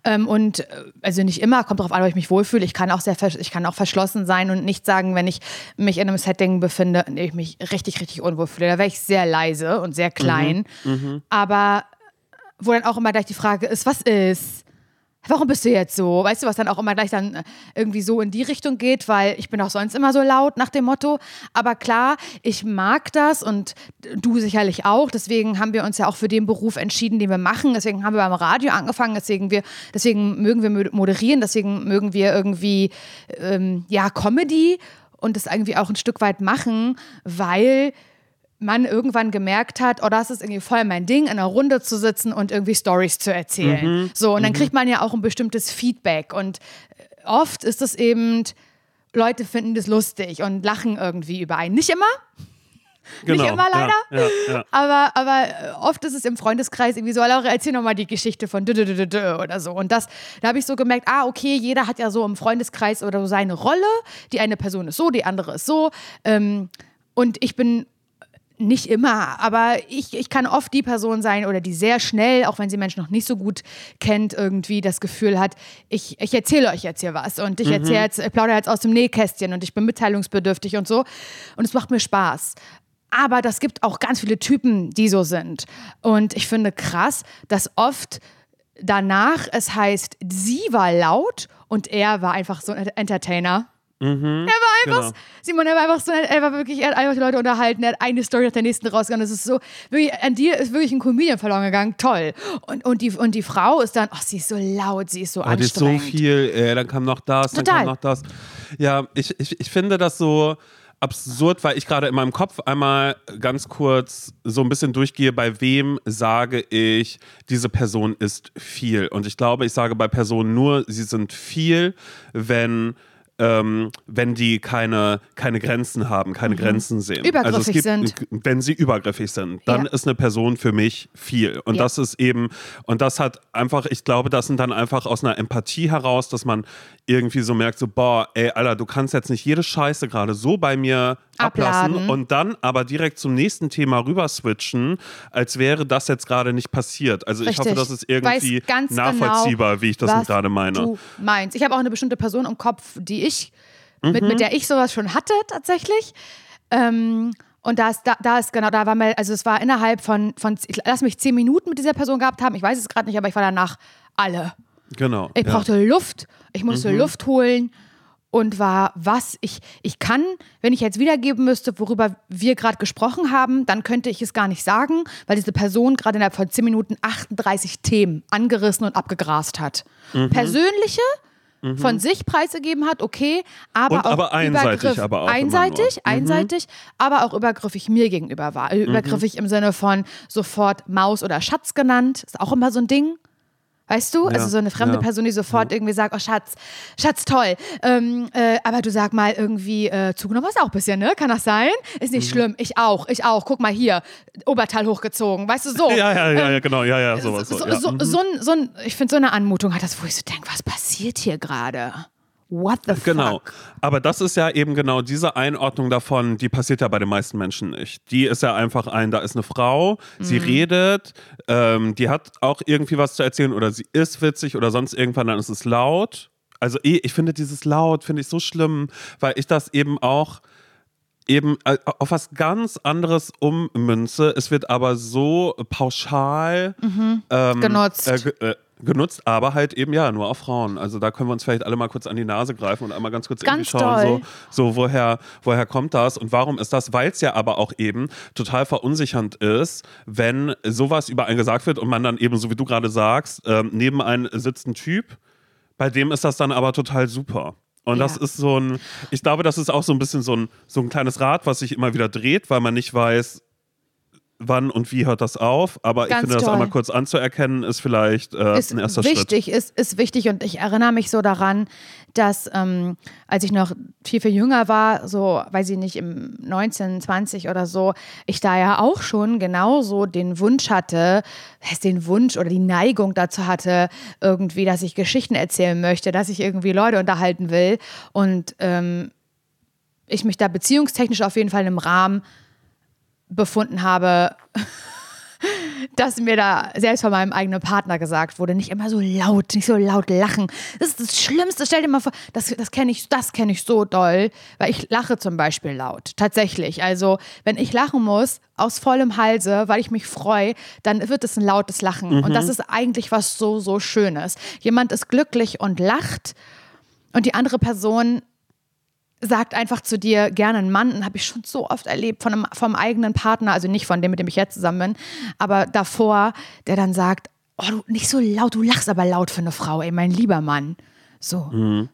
Ähm, und äh, also nicht immer, kommt darauf an, ob ich mich wohlfühle. Ich kann auch sehr ich kann auch verschlossen sein und nicht sagen, wenn ich mich in einem Setting befinde, in dem ich mich richtig, richtig unwohl fühle. Da wäre ich sehr leise und sehr klein. Aber wo dann auch immer gleich die Frage ist, was ist? Warum bist du jetzt so? Weißt du, was dann auch immer gleich dann äh, irgendwie so in die Richtung geht, weil ich bin auch sonst immer so laut nach dem Motto. Aber klar, ich mag das und du sicherlich auch. Deswegen haben wir uns ja auch für den Beruf entschieden, den wir machen. Deswegen haben wir beim Radio angefangen. Deswegen, wir, deswegen mögen wir moderieren. Deswegen mögen wir irgendwie, ähm, ja, Comedy und das irgendwie auch ein Stück weit machen, weil man irgendwann gemerkt hat, oh, das ist irgendwie voll mein Ding, in einer Runde zu sitzen und irgendwie Stories zu erzählen. So, und dann kriegt man ja auch ein bestimmtes Feedback. Und äh, oft ist es eben, Leute finden das lustig und lachen irgendwie über einen. Nicht immer, genau. immer leider. Ja, ja, ja. aber, aber äh, oft ist es im Freundeskreis irgendwie so, Laura, erzähl nochmal die Geschichte von dü, dü, dü, dü, dü oder so. Und das, da habe ich so gemerkt, ah, okay, jeder hat ja so im Freundeskreis oder so seine Rolle. Die eine Person ist so, die andere ist so. Ähm, und ich bin nicht immer, aber ich, ich kann oft die Person sein oder die sehr schnell, auch wenn sie Menschen noch nicht so gut kennt, irgendwie das Gefühl hat, ich, ich erzähle euch jetzt hier was und ich erzähle jetzt, ich plaudere jetzt aus dem Nähkästchen und ich bin mitteilungsbedürftig und so. Und es macht mir Spaß. Aber das gibt auch ganz viele Typen, die so sind. Und ich finde krass, dass oft danach es heißt, sie war laut und er war einfach so ein Entertainer. Er war einfach, genau. Simon, er war einfach so, er war wirklich, er hat einfach die Leute unterhalten, er hat eine Story nach der nächsten rausgegangen. Das ist so, wirklich, an dir ist wirklich ein Comedian verloren gegangen. Toll. Und, und, die, und die Frau ist dann, oh, sie ist so laut, sie ist so Oh, das ist so anstrengend. viel, äh, dann kam noch das, dann Total. kam noch das. Ja, ich, ich, ich finde das so absurd, weil ich gerade in meinem Kopf einmal ganz kurz so ein bisschen durchgehe, bei wem sage ich, diese Person ist viel. Und ich glaube, ich sage bei Personen nur, sie sind viel, wenn ähm, wenn die keine, keine Grenzen haben, keine Grenzen sehen. Mhm. Übergriffig also es sind. gibt, Wenn sie übergriffig sind, dann Ja. ist eine Person für mich viel. Und Ja. das ist eben, und das hat einfach, ich glaube, das sind dann einfach aus einer Empathie heraus, dass man irgendwie so merkt, so, boah, ey, Alter, du kannst jetzt nicht jede Scheiße gerade so bei mir ablassen Abladen. und dann aber direkt zum nächsten Thema rüber switchen, als wäre das jetzt gerade nicht passiert. Also ich hoffe, Richtig. das ist irgendwie ganz nachvollziehbar, genau, wie ich das gerade meine. Du meinst. Ich habe auch eine bestimmte Person im Kopf, die ich, mit, Mhm. mit der ich sowas schon hatte, tatsächlich. Ähm, und da ist, da, da ist genau, da war mal, also es war innerhalb von, von, ich lass mich zehn Minuten mit dieser Person gehabt haben. Ich weiß es gerade nicht, aber ich war danach alle. Genau. Ich ja. brauchte Luft, ich musste Luft holen und war was ich ich kann, wenn ich jetzt wiedergeben müsste, worüber wir gerade gesprochen haben, dann könnte ich es gar nicht sagen, weil diese Person gerade innerhalb von 10 Minuten 38 Themen angerissen und abgegrast hat. Persönliche von sich preisgegeben hat, okay, aber Und auch aber einseitig, übergriff- aber auch einseitig. Mhm. einseitig, aber auch übergriffig mir gegenüber war. Mhm. Übergriffig im Sinne von sofort Maus oder Schatz genannt, ist auch immer so ein Ding. Weißt du? also so eine fremde ja, Person, die sofort irgendwie sagt, oh Schatz, Schatz, toll. Ähm, äh, aber du sag mal irgendwie, äh, zugenommen hast auch ein bisschen, ne? Kann das sein? Ist Mhm. nicht schlimm. Ich auch, ich auch. Guck mal hier, Oberteil hochgezogen. Weißt du, so. Ja, ja, ja, Ähm, ja, genau, ja, ja, sowas. so, So, so, ja. so, Mhm. so, ein, so ein, ich finde, so eine Anmutung hat das, wo ich so denke, was passiert hier gerade? What the Genau. fuck? Aber das ist ja eben genau diese Einordnung davon, die passiert ja bei den meisten Menschen nicht. Die ist ja einfach ein, da ist eine Frau, sie Mhm. redet, ähm, die hat auch irgendwie was zu erzählen oder sie ist witzig oder sonst irgendwann, dann ist es laut. Also eh, ich finde dieses laut, finde ich so schlimm, weil ich das eben auch eben äh, auf was ganz anderes ummünze. Es wird aber so pauschal ähm, Genutzt. Äh, äh, genutzt, aber halt eben ja nur auf Frauen. Also da können wir uns vielleicht alle mal kurz an die Nase greifen und einmal ganz kurz Ganz irgendwie schauen, so, so woher, woher kommt das und warum ist das? Weil es ja aber auch eben total verunsichernd ist, wenn sowas über einen gesagt wird und man dann eben, so wie du gerade sagst, ähm, neben einem sitzt ein Typ, bei dem ist das dann aber total super. Und das Ja. ist so ein, ich glaube, das ist auch so ein bisschen so ein, so ein kleines Rad, was sich immer wieder dreht, weil man nicht weiß, wann und wie hört das auf. Aber ich Ganz finde, das toll. einmal kurz anzuerkennen, ist vielleicht äh, ist ein erster Schritt. wichtig, ist, ist wichtig und ich erinnere mich so daran, dass ähm, als ich noch viel, viel jünger war, so, weiß ich nicht, im 19, 20 oder so, ich da ja auch schon genauso den Wunsch hatte, heißt den Wunsch oder die Neigung dazu hatte, irgendwie, dass ich Geschichten erzählen möchte, dass ich irgendwie Leute unterhalten will und ähm, ich mich da beziehungstechnisch auf jeden Fall im Rahmen befunden habe, dass mir da selbst von meinem eigenen Partner gesagt wurde, nicht immer so laut, nicht so laut lachen. Das ist das Schlimmste. Stell dir mal vor, das, das kenne ich, das kenne ich so doll, weil ich lache zum Beispiel laut. Tatsächlich. Also, wenn ich lachen muss, aus vollem Halse, weil ich mich freue, dann wird es ein lautes Lachen. Und das ist eigentlich was so, so Schönes. Jemand ist glücklich und lacht und die andere Person sagt einfach zu dir gerne ein Mann, habe ich schon so oft erlebt von einem, vom eigenen Partner, also nicht von dem, mit dem ich jetzt zusammen bin, aber davor, der dann sagt, oh, du nicht so laut, du lachst aber laut für eine Frau, ey, mein lieber Mann. So,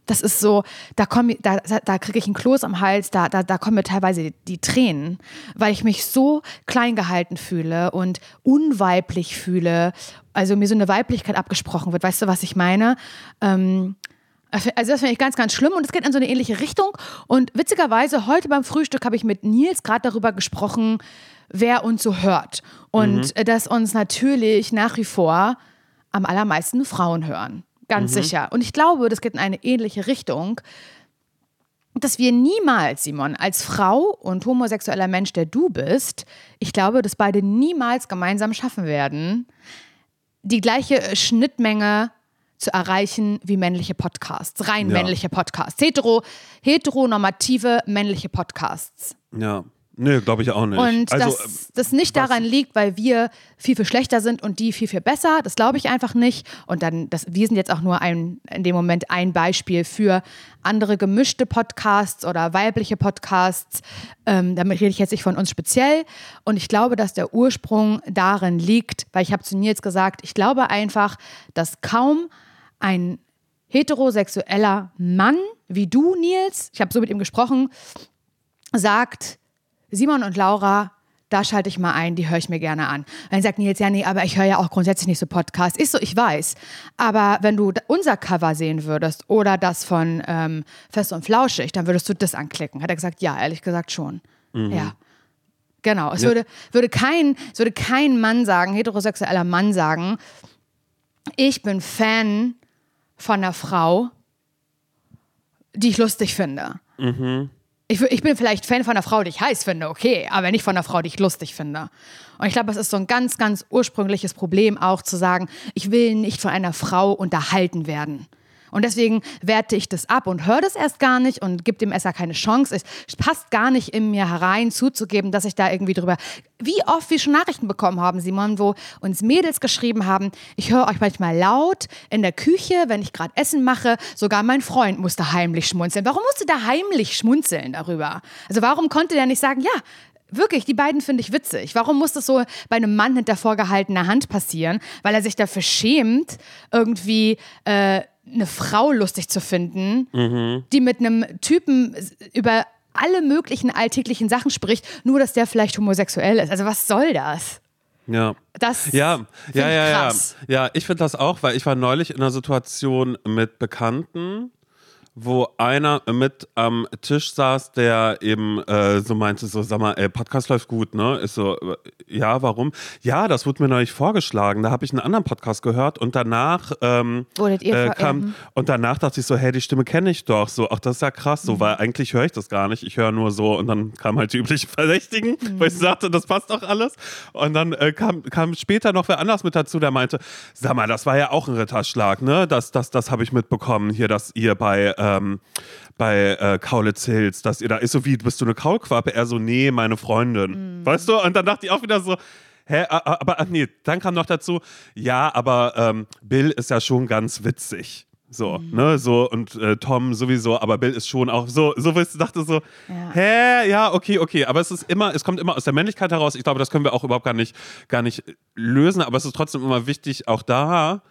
das ist so, da komm, ich- da, da kriege ich einen Kloß am Hals, da, da, da kommen mir teilweise die, die Tränen, weil ich mich so klein gehalten fühle und unweiblich fühle, also mir so eine Weiblichkeit abgesprochen wird. Weißt du, was ich meine? Ähm, also das finde ich ganz, ganz schlimm und es geht in so eine ähnliche Richtung. Und witzigerweise, heute beim Frühstück habe ich mit Nils gerade darüber gesprochen, wer uns so hört. Und äh, dass uns natürlich nach wie vor am allermeisten Frauen hören. Ganz sicher. Und ich glaube, das geht in eine ähnliche Richtung, dass wir niemals, Simon, als Frau und homosexueller Mensch, der du bist, ich glaube, dass beide niemals gemeinsam schaffen werden, die gleiche Schnittmenge zu erreichen wie männliche Podcasts, rein Ja. männliche Podcasts, hetero, heteronormative männliche Podcasts. Ja. Nö, glaube ich auch nicht. Und also, dass das nicht daran liegt, weil wir viel, viel schlechter sind und die viel, viel besser. Das glaube ich einfach nicht. Und dann, das, wir sind jetzt auch nur ein, in dem Moment ein Beispiel für andere gemischte Podcasts oder weibliche Podcasts. Ähm, damit rede ich jetzt nicht von uns speziell. Und ich glaube, dass der Ursprung darin liegt, weil ich habe zu Nils gesagt, ich glaube einfach, dass kaum ein heterosexueller Mann wie du, Nils, ich habe so mit ihm gesprochen, sagt, Simon und Laura, da schalte ich mal ein, die höre ich mir gerne an. Dann sagt Nils, ja, nee, aber ich höre ja auch grundsätzlich nicht so Podcasts. Ist so, ich weiß. Aber wenn du unser Cover sehen würdest oder das von ähm, Fest und Flauschig, dann würdest du das anklicken. Hat er gesagt, ja, ehrlich gesagt schon. Ja. Genau. Es würde, würde, kein, es würde kein Mann sagen, heterosexueller Mann sagen, ich bin Fan von einer Frau, die ich lustig finde. Ich, ich bin vielleicht Fan von einer Frau, die ich heiß finde, okay, aber nicht von einer Frau, die ich lustig finde. Und ich glaube, es ist so ein ganz, ganz ursprüngliches Problem auch zu sagen, ich will nicht von einer Frau unterhalten werden. Und deswegen werte ich das ab und höre das erst gar nicht und gebe dem Esser keine Chance. Es passt gar nicht in mir herein, zuzugeben, dass ich da irgendwie drüber. Wie oft wir schon Nachrichten bekommen haben, Simon, wo uns Mädels geschrieben haben, ich höre euch manchmal laut in der Küche, wenn ich gerade Essen mache. Sogar mein Freund musste heimlich schmunzeln. Warum musste der heimlich schmunzeln darüber? Also warum konnte der nicht sagen, ja, Wirklich, die beiden finde ich witzig. Warum muss das so bei einem Mann hinter vorgehaltener Hand passieren? Weil er sich dafür schämt, irgendwie äh, eine Frau lustig zu finden, Mhm. die mit einem Typen über alle möglichen alltäglichen Sachen spricht, nur dass der vielleicht homosexuell ist. Also was soll das? Ja. Das Ja, ja, ja, ja. Ja, ich finde das auch, weil ich war neulich in einer Situation mit Bekannten, wo einer mit am Tisch saß, der eben äh, so meinte, so, sag mal, ey, Podcast läuft gut, ne? Ist so, äh, ja, warum? Ja, das wurde mir neulich vorgeschlagen. Da habe ich einen anderen Podcast gehört und danach ähm, äh, kam, hm. und danach dachte ich so, hey, die Stimme kenne ich doch. So, ach, das ist ja krass, so, Mhm. weil eigentlich höre ich das gar nicht. Ich höre nur so und dann kamen halt die üblichen Verdächtigen, weil ich Mhm. sagte, das passt doch alles. Und dann äh, kam, kam später noch wer anders mit dazu, der meinte, sag mal, das war ja auch ein Ritterschlag, ne? Das, das, das habe ich mitbekommen hier, dass ihr bei, ähm, bei äh, Kaulitz Hills, dass ihr da ist so wie, bist du eine Kaulquappe? Er so, nee, meine Freundin. Mhm. Weißt du? Und dann dachte ich auch wieder so, Hä, aber ach nee, dann kam noch dazu, ja, aber ähm, Bill ist ja schon ganz witzig. So, Mhm. ne, so und äh, Tom sowieso, aber Bill ist schon auch so, so ich dachte so, Ja. hä, ja, okay, okay, aber es ist immer, es kommt immer aus der Männlichkeit heraus. Ich glaube, das können wir auch überhaupt gar nicht, gar nicht lösen, aber es ist trotzdem immer wichtig, auch da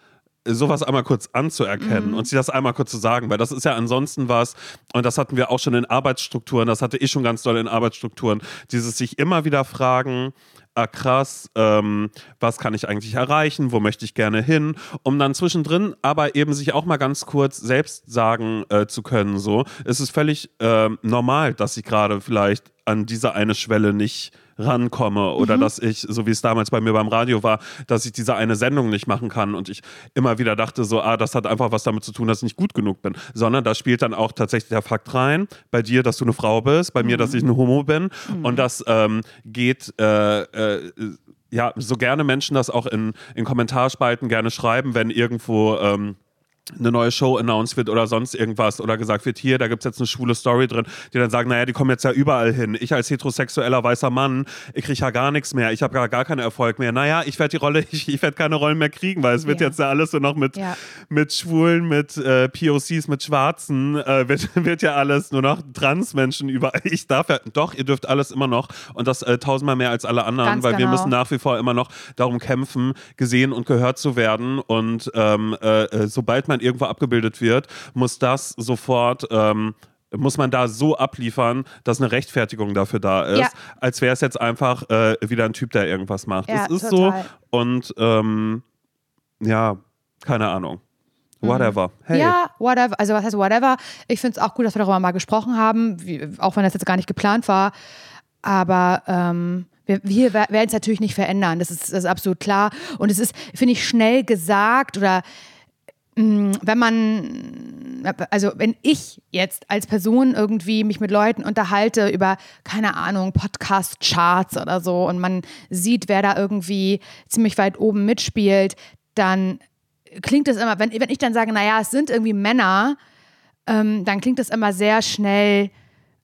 sowas einmal kurz anzuerkennen und sie das einmal kurz zu sagen, weil das ist ja ansonsten was, und das hatten wir auch schon in Arbeitsstrukturen, das hatte ich schon ganz doll in Arbeitsstrukturen, dieses sich immer wieder fragen, ah krass, ähm, was kann ich eigentlich erreichen, wo möchte ich gerne hin, um dann zwischendrin aber eben sich auch mal ganz kurz selbst sagen äh, zu können, so, es ist völlig ähm, normal, dass ich gerade vielleicht an diese eine Schwelle nicht rankomme oder dass ich, so wie es damals bei mir beim Radio war, dass ich diese eine Sendung nicht machen kann und ich immer wieder dachte so, ah, das hat einfach was damit zu tun, dass ich nicht gut genug bin, sondern da spielt dann auch tatsächlich der Fakt rein, bei dir, dass du eine Frau bist, bei mir, dass ich ein Homo bin. Und das ähm, geht äh, äh, ja, so gerne Menschen das auch in, in Kommentarspalten gerne schreiben, wenn irgendwo ähm, eine neue Show announced wird oder sonst irgendwas oder gesagt wird, hier, da gibt es jetzt eine schwule Story drin, die dann sagen, naja, die kommen jetzt ja überall hin. Ich als heterosexueller weißer Mann, ich kriege ja gar nichts mehr, ich habe gar, gar keinen Erfolg mehr. Naja, ich werde die Rolle, ich, ich werde keine Rollen mehr kriegen, weil es wird Ja. jetzt ja alles so noch mit, Ja. mit Schwulen, mit äh, POCs, mit Schwarzen, äh, wird, wird ja alles nur noch Transmenschen überall. Ich darf ja, doch, ihr dürft alles immer noch und das äh, tausendmal mehr als alle anderen, Ganz weil wir genau. müssen nach wie vor immer noch darum kämpfen, gesehen und gehört zu werden. Und ähm, äh, äh, sobald man irgendwo abgebildet wird, muss das sofort. Ähm, muss man da so abliefern, dass eine Rechtfertigung dafür da ist, Ja. als wäre es jetzt einfach äh, wieder ein Typ, der irgendwas macht. Ja, das ist total. so und ähm, ja, keine Ahnung. Whatever. Hey. Mhm. Ja, whatever. Also was heißt whatever? Ich finde es auch gut, dass wir darüber mal gesprochen haben, wie, auch wenn das jetzt gar nicht geplant war. Aber ähm, wir, wir werden es natürlich nicht verändern. Das ist, das ist absolut klar. Und es ist, finde ich, schnell gesagt oder wenn man, also wenn ich jetzt als Person irgendwie mich mit Leuten unterhalte über, keine Ahnung, Podcast-Charts oder so und man sieht, wer da irgendwie ziemlich weit oben mitspielt, dann klingt es immer, wenn, wenn ich dann sage, naja, es sind irgendwie Männer, ähm, dann klingt das immer sehr schnell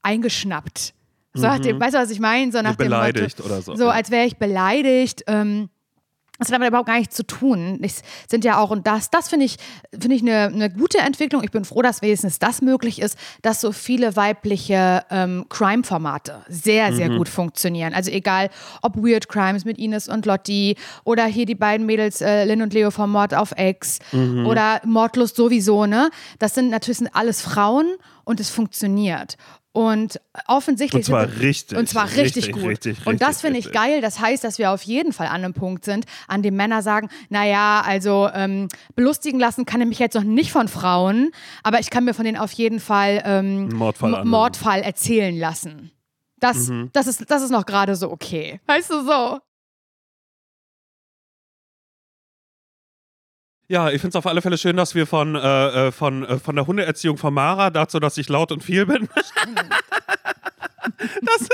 eingeschnappt. So nach dem, weißt du, was ich meine? So nach dem Mhm. beleidigt Motto, oder so, So, als wäre ich beleidigt. Ähm, das hat aber überhaupt gar nichts zu tun. Es sind ja auch, und das, das finde ich, finde ich eine, eine gute Entwicklung. Ich bin froh, dass wenigstens das möglich ist, dass so viele weibliche ähm, Crime-Formate sehr, sehr gut funktionieren. Also egal, ob Weird Crimes mit Ines und Lotti oder hier die beiden Mädels äh, Lynn und Leo vom Mord auf Ex oder Mordlust sowieso, ne? Das sind natürlich sind alles Frauen und es funktioniert. Und offensichtlich. Und zwar wir- richtig, Und zwar richtig, richtig, gut. richtig, und das finde ich geil. Das heißt, dass wir auf jeden Fall an einem Punkt sind, an dem Männer sagen, naja, also ähm, belustigen lassen kann ich mich jetzt noch nicht von Frauen, aber ich kann mir von denen auf jeden Fall ähm, Mordfall. Mordfall erzählen lassen. Das, Mhm. das, ist, das ist noch gerade so okay. Weißt du so? Ja, ich finde es auf alle Fälle schön, dass wir von, äh, äh, von, äh, von der Hundeerziehung von Mara dazu, dass ich laut und viel bin. Dass,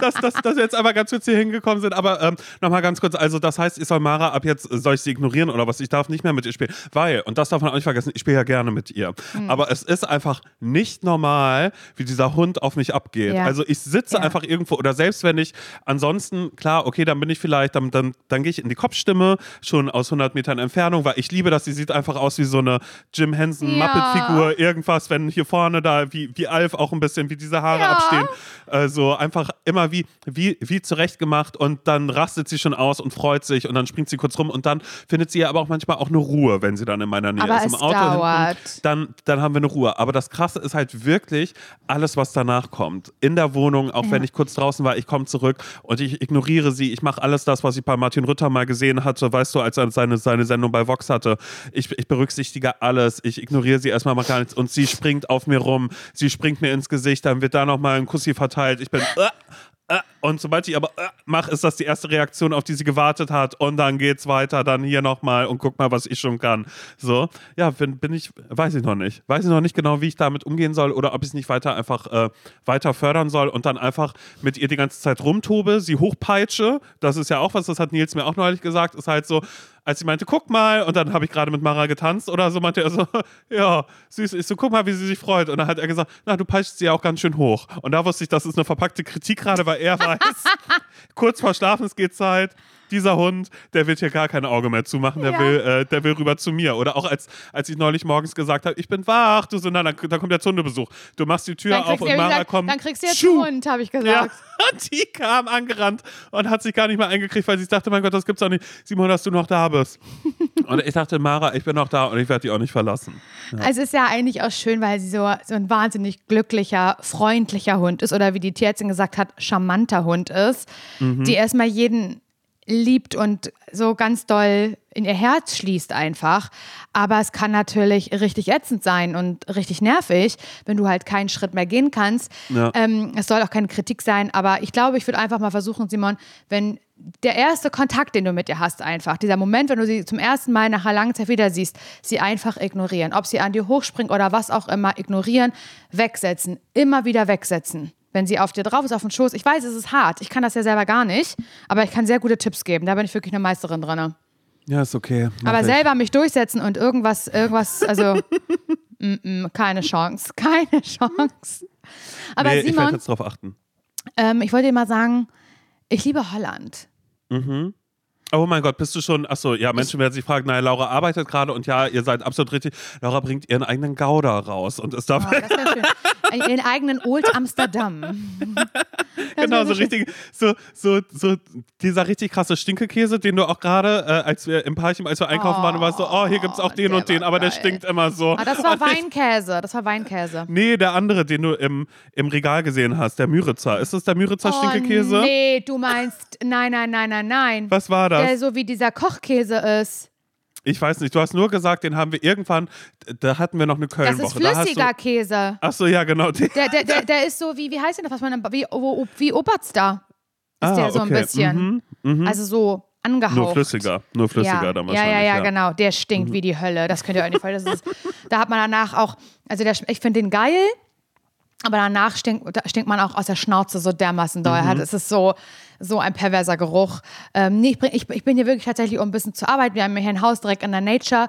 dass, dass, dass wir jetzt einmal ganz kurz hier hingekommen sind. Aber ähm, nochmal ganz kurz, also das heißt, ich soll Mara ab jetzt, soll ich sie ignorieren oder was? Ich darf nicht mehr mit ihr spielen. Weil, und das darf man auch nicht vergessen, ich spiele ja gerne mit ihr. Hm. Aber es ist einfach nicht normal, wie dieser Hund auf mich abgeht. Ja. Also ich sitze Ja. einfach irgendwo oder selbst wenn ich ansonsten, klar, okay, dann bin ich vielleicht, dann, dann, dann gehe ich in die Kopfstimme, schon aus 100 Metern Entfernung, weil ich liebe das, sie sieht einfach aus wie so eine Jim Henson Ja. Irgendwas, wenn hier vorne da, wie, wie Alf auch ein bisschen, wie diese Haare Beine abstehen. Äh, so einfach immer wie, wie, wie zurechtgemacht und dann rastet sie schon aus und freut sich und dann springt sie kurz rum und dann findet sie aber auch manchmal auch eine Ruhe, wenn sie dann in meiner Nähe Aber ist. Im Auto dauert. hinten, dann, dann haben wir eine Ruhe. Aber das Krasse ist halt wirklich alles, was danach kommt. In der Wohnung, auch wenn ich kurz draußen war, ich komme zurück und ich ignoriere sie. Ich mache alles das, was ich bei Martin Rütter mal gesehen hatte, weißt du, als er seine, seine Sendung bei Vox hatte. Ich, ich berücksichtige alles. Ich ignoriere sie erstmal mal gar nichts und sie springt auf mir rum. Sie springt mir ins Gesicht, dann wird da nochmal ein Kussi verteilt. Ich bin. Äh, äh, und sobald ich aber äh, mache, ist das die erste Reaktion, auf die sie gewartet hat. Und dann geht's weiter, dann hier nochmal und guck mal, was ich schon kann. So, ja, bin, bin ich, weiß ich noch nicht. Weiß ich noch nicht genau, wie ich damit umgehen soll oder ob ich es nicht weiter einfach äh, weiter fördern soll und dann einfach mit ihr die ganze Zeit rumtobe, sie hochpeitsche. Das ist ja auch was, das hat Nils mir auch neulich gesagt, ist halt so, als sie meinte, guck mal, und dann habe ich gerade mit Mara getanzt oder so, meinte er so, ja, süß, ich so, guck mal, wie sie sich freut. Und dann hat er gesagt, na, du peitschst sie ja auch ganz schön hoch. Und da wusste ich, das ist eine verpackte Kritik gerade, weil er weiß, kurz vor Schlafensgehzeit, dieser Hund, der wird hier gar kein Auge mehr zumachen, der, Ja. will, äh, der will rüber zu mir. Oder auch als, als ich neulich morgens gesagt habe, ich bin wach, du so, na, dann, dann kommt der Hundebesuch. Du machst die Tür auf und Mara gesagt, kommt. dann kriegst du jetzt einen Hund, habe ich ja, gesagt. und die kam angerannt und hat sich gar nicht mehr eingekriegt, weil sie dachte, mein Gott, das gibt's doch nicht. Simon, dass du noch da bist. und ich dachte, Mara, ich bin noch da und ich werde die auch nicht verlassen. Also es ist ja eigentlich auch schön, weil sie so, so ein wahnsinnig glücklicher, freundlicher Hund ist oder wie die Tierärztin gesagt hat, charmanter Hund ist, Mhm. die erstmal jeden liebt und so ganz doll in ihr Herz schließt einfach. Aber es kann natürlich richtig ätzend sein und richtig nervig, wenn du halt keinen Schritt mehr gehen kannst. Ja. Ähm, es soll auch keine Kritik sein, aber ich glaube, ich würde einfach mal versuchen, Simon, wenn der erste Kontakt, den du mit ihr hast, einfach, dieser Moment, wenn du sie zum ersten Mal nach einer langen Zeit wieder siehst, sie einfach ignorieren. Ob sie an dir hochspringt oder was auch immer, ignorieren, wegsetzen, immer wieder wegsetzen. Wenn sie auf dir drauf ist, auf dem Schoß. Ich weiß, es ist hart. Ich kann das ja selber gar nicht, aber ich kann sehr gute Tipps geben. Da bin ich wirklich eine Meisterin drin. Ja, ist okay. Mach Aber ich. selber mich durchsetzen und irgendwas, irgendwas, also mm, mm, keine Chance, keine Chance. Aber nee, ich werde Simon, jetzt drauf achten. ähm, ich wollte dir mal sagen, ich liebe Holland. Oh mein Gott, bist du schon? Achso, ja, Menschen werden sich fragen, naja, Laura arbeitet gerade und ja, ihr seid absolut richtig. Laura bringt ihren eigenen Gouda raus und ist Oh, das wäre schön. Ihren eigenen Old Amsterdam. Genau so richtig, so, so, so dieser richtig krasse Stinkekäse, den du auch gerade, äh, als wir im Parchim, als wir einkaufen waren, du warst so, oh, hier gibt's auch den der und den, aber der geil. stinkt immer so. Ah, das war Und Weinkäse. Das war Weinkäse. Nee, der andere, den du im, im Regal gesehen hast, der Müritzer. Ist das der Müritzer Stinkekäse? Oh, nee, du meinst, nein, nein, nein, nein, nein. Was war das? Der so wie dieser Kochkäse ist. Ich weiß nicht, du hast nur gesagt, den haben wir irgendwann, da hatten wir noch eine Das Kölnwoche. ist Da hast flüssiger du, Käse. ach so, ja, genau. Der, der, der, der ist so wie, wie heißt denn das, was man, wie, wie, Oberster ist Ah, der so ein okay. bisschen. Mhm, Also so angehaucht. Nur flüssiger, nur flüssiger ja, dann ja, wahrscheinlich. Mhm. ja, ja, genau. Der stinkt wie die Hölle. Das könnt ihr euch nicht vorstellen. Das ist, da hat man danach auch, also der, ich finde den geil, aber danach stinkt, stinkt man auch aus der Schnauze so dermaßen doll. Mhm. Es ist so, so ein perverser Geruch. Ähm, nee, ich, bring, ich, ich bin hier wirklich tatsächlich, um ein bisschen zu arbeiten. Wir haben hier ein Haus direkt in der Nature.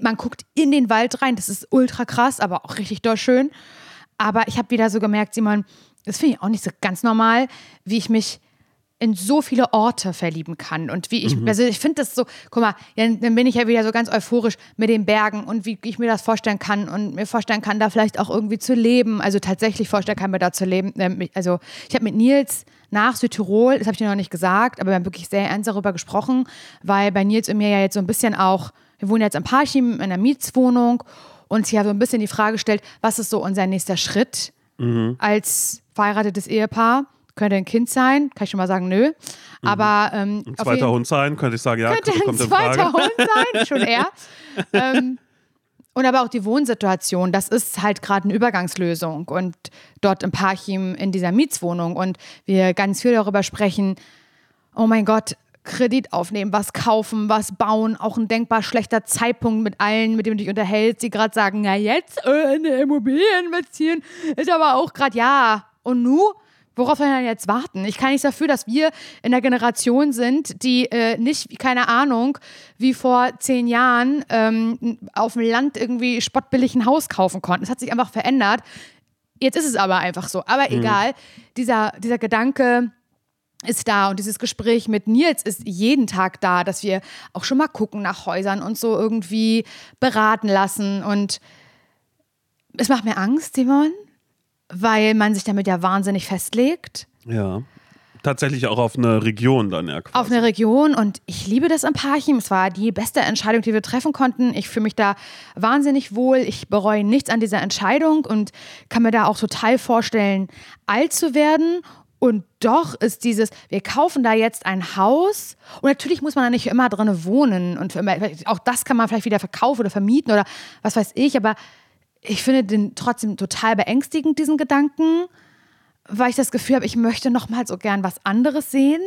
Man guckt in den Wald rein. Das ist ultra krass, aber auch richtig doll schön. Aber ich habe wieder so gemerkt, Simon, das finde ich auch nicht so ganz normal, wie ich mich in so viele Orte verlieben kann und wie ich, also ich finde das so, guck mal, dann, dann bin ich ja wieder so ganz euphorisch mit den Bergen und wie ich mir das vorstellen kann und mir vorstellen kann, da vielleicht auch irgendwie zu leben, also tatsächlich vorstellen kann, mir da zu leben. Ähm, Also ich habe mit Nils nach Südtirol, das habe ich dir noch nicht gesagt, aber wir haben wirklich sehr ernst darüber gesprochen, weil bei Nils und mir ja jetzt so ein bisschen auch, wir wohnen jetzt im Parchim in einer Mietswohnung und sich ja so ein bisschen die Frage stellt, was ist so unser nächster Schritt als verheiratetes Ehepaar? Könnte ein Kind sein, kann ich schon mal sagen, nö. Aber ähm, Ein zweiter Hund sein, könnte ich sagen, ja, könnte ein zweiter. Hund sein, schon eher. ähm, und aber auch die Wohnsituation, das ist halt gerade eine Übergangslösung. Und dort im Parchim in dieser Mietswohnung und wir ganz viel darüber sprechen, oh mein Gott, Kredit aufnehmen, was kaufen, was bauen, auch ein denkbar schlechter Zeitpunkt mit allen, mit denen du dich unterhältst, die gerade sagen, na jetzt äh, in eine Immobilie investieren, ist aber auch gerade ja. Und nu? Worauf soll man jetzt warten? Ich kann nichts dafür, dass wir in der Generation sind, die äh, nicht, keine Ahnung, wie vor zehn Jahren ähm, auf dem Land irgendwie spottbillig ein Haus kaufen konnten. Es hat sich einfach verändert. Jetzt ist es aber einfach so. Aber egal, dieser, dieser Gedanke, ist da und dieses Gespräch mit Nils ist jeden Tag da, dass wir auch schon mal gucken nach Häusern und so irgendwie beraten lassen und es macht mir Angst, Simon, weil man sich damit ja wahnsinnig festlegt. Ja. Tatsächlich auch auf eine Region dann ja quasi. Auf eine Region und ich liebe das im Parchim. Es war die beste Entscheidung, die wir treffen konnten. Ich fühle mich da wahnsinnig wohl. Ich bereue nichts an dieser Entscheidung und kann mir da auch total vorstellen, alt zu werden. Und doch ist dieses, wir kaufen da jetzt ein Haus und natürlich muss man da nicht für immer drin wohnen und immer, auch das kann man vielleicht wieder verkaufen oder vermieten oder was weiß ich, aber ich finde den trotzdem total beängstigend, diesen Gedanken weil ich das Gefühl habe, ich möchte noch mal so gern was anderes sehen.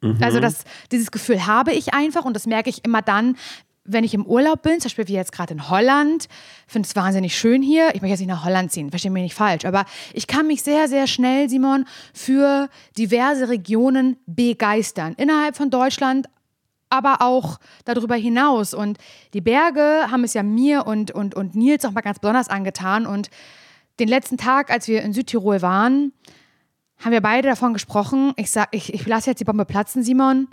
Mhm. Also das, dieses Gefühl habe ich einfach und das merke ich immer dann, wenn ich im Urlaub bin, zum Beispiel wie jetzt gerade in Holland, finde es wahnsinnig schön hier. Ich möchte jetzt nicht nach Holland ziehen, verstehe mich nicht falsch, aber ich kann mich sehr, sehr schnell, Simon, für diverse Regionen begeistern. Innerhalb von Deutschland, aber auch darüber hinaus. Und die Berge haben es ja mir und, und, und Nils auch mal ganz besonders angetan. Und den letzten Tag, als wir in Südtirol waren, haben wir beide davon gesprochen. Ich sag, ich, ich lasse jetzt die Bombe platzen, Simon.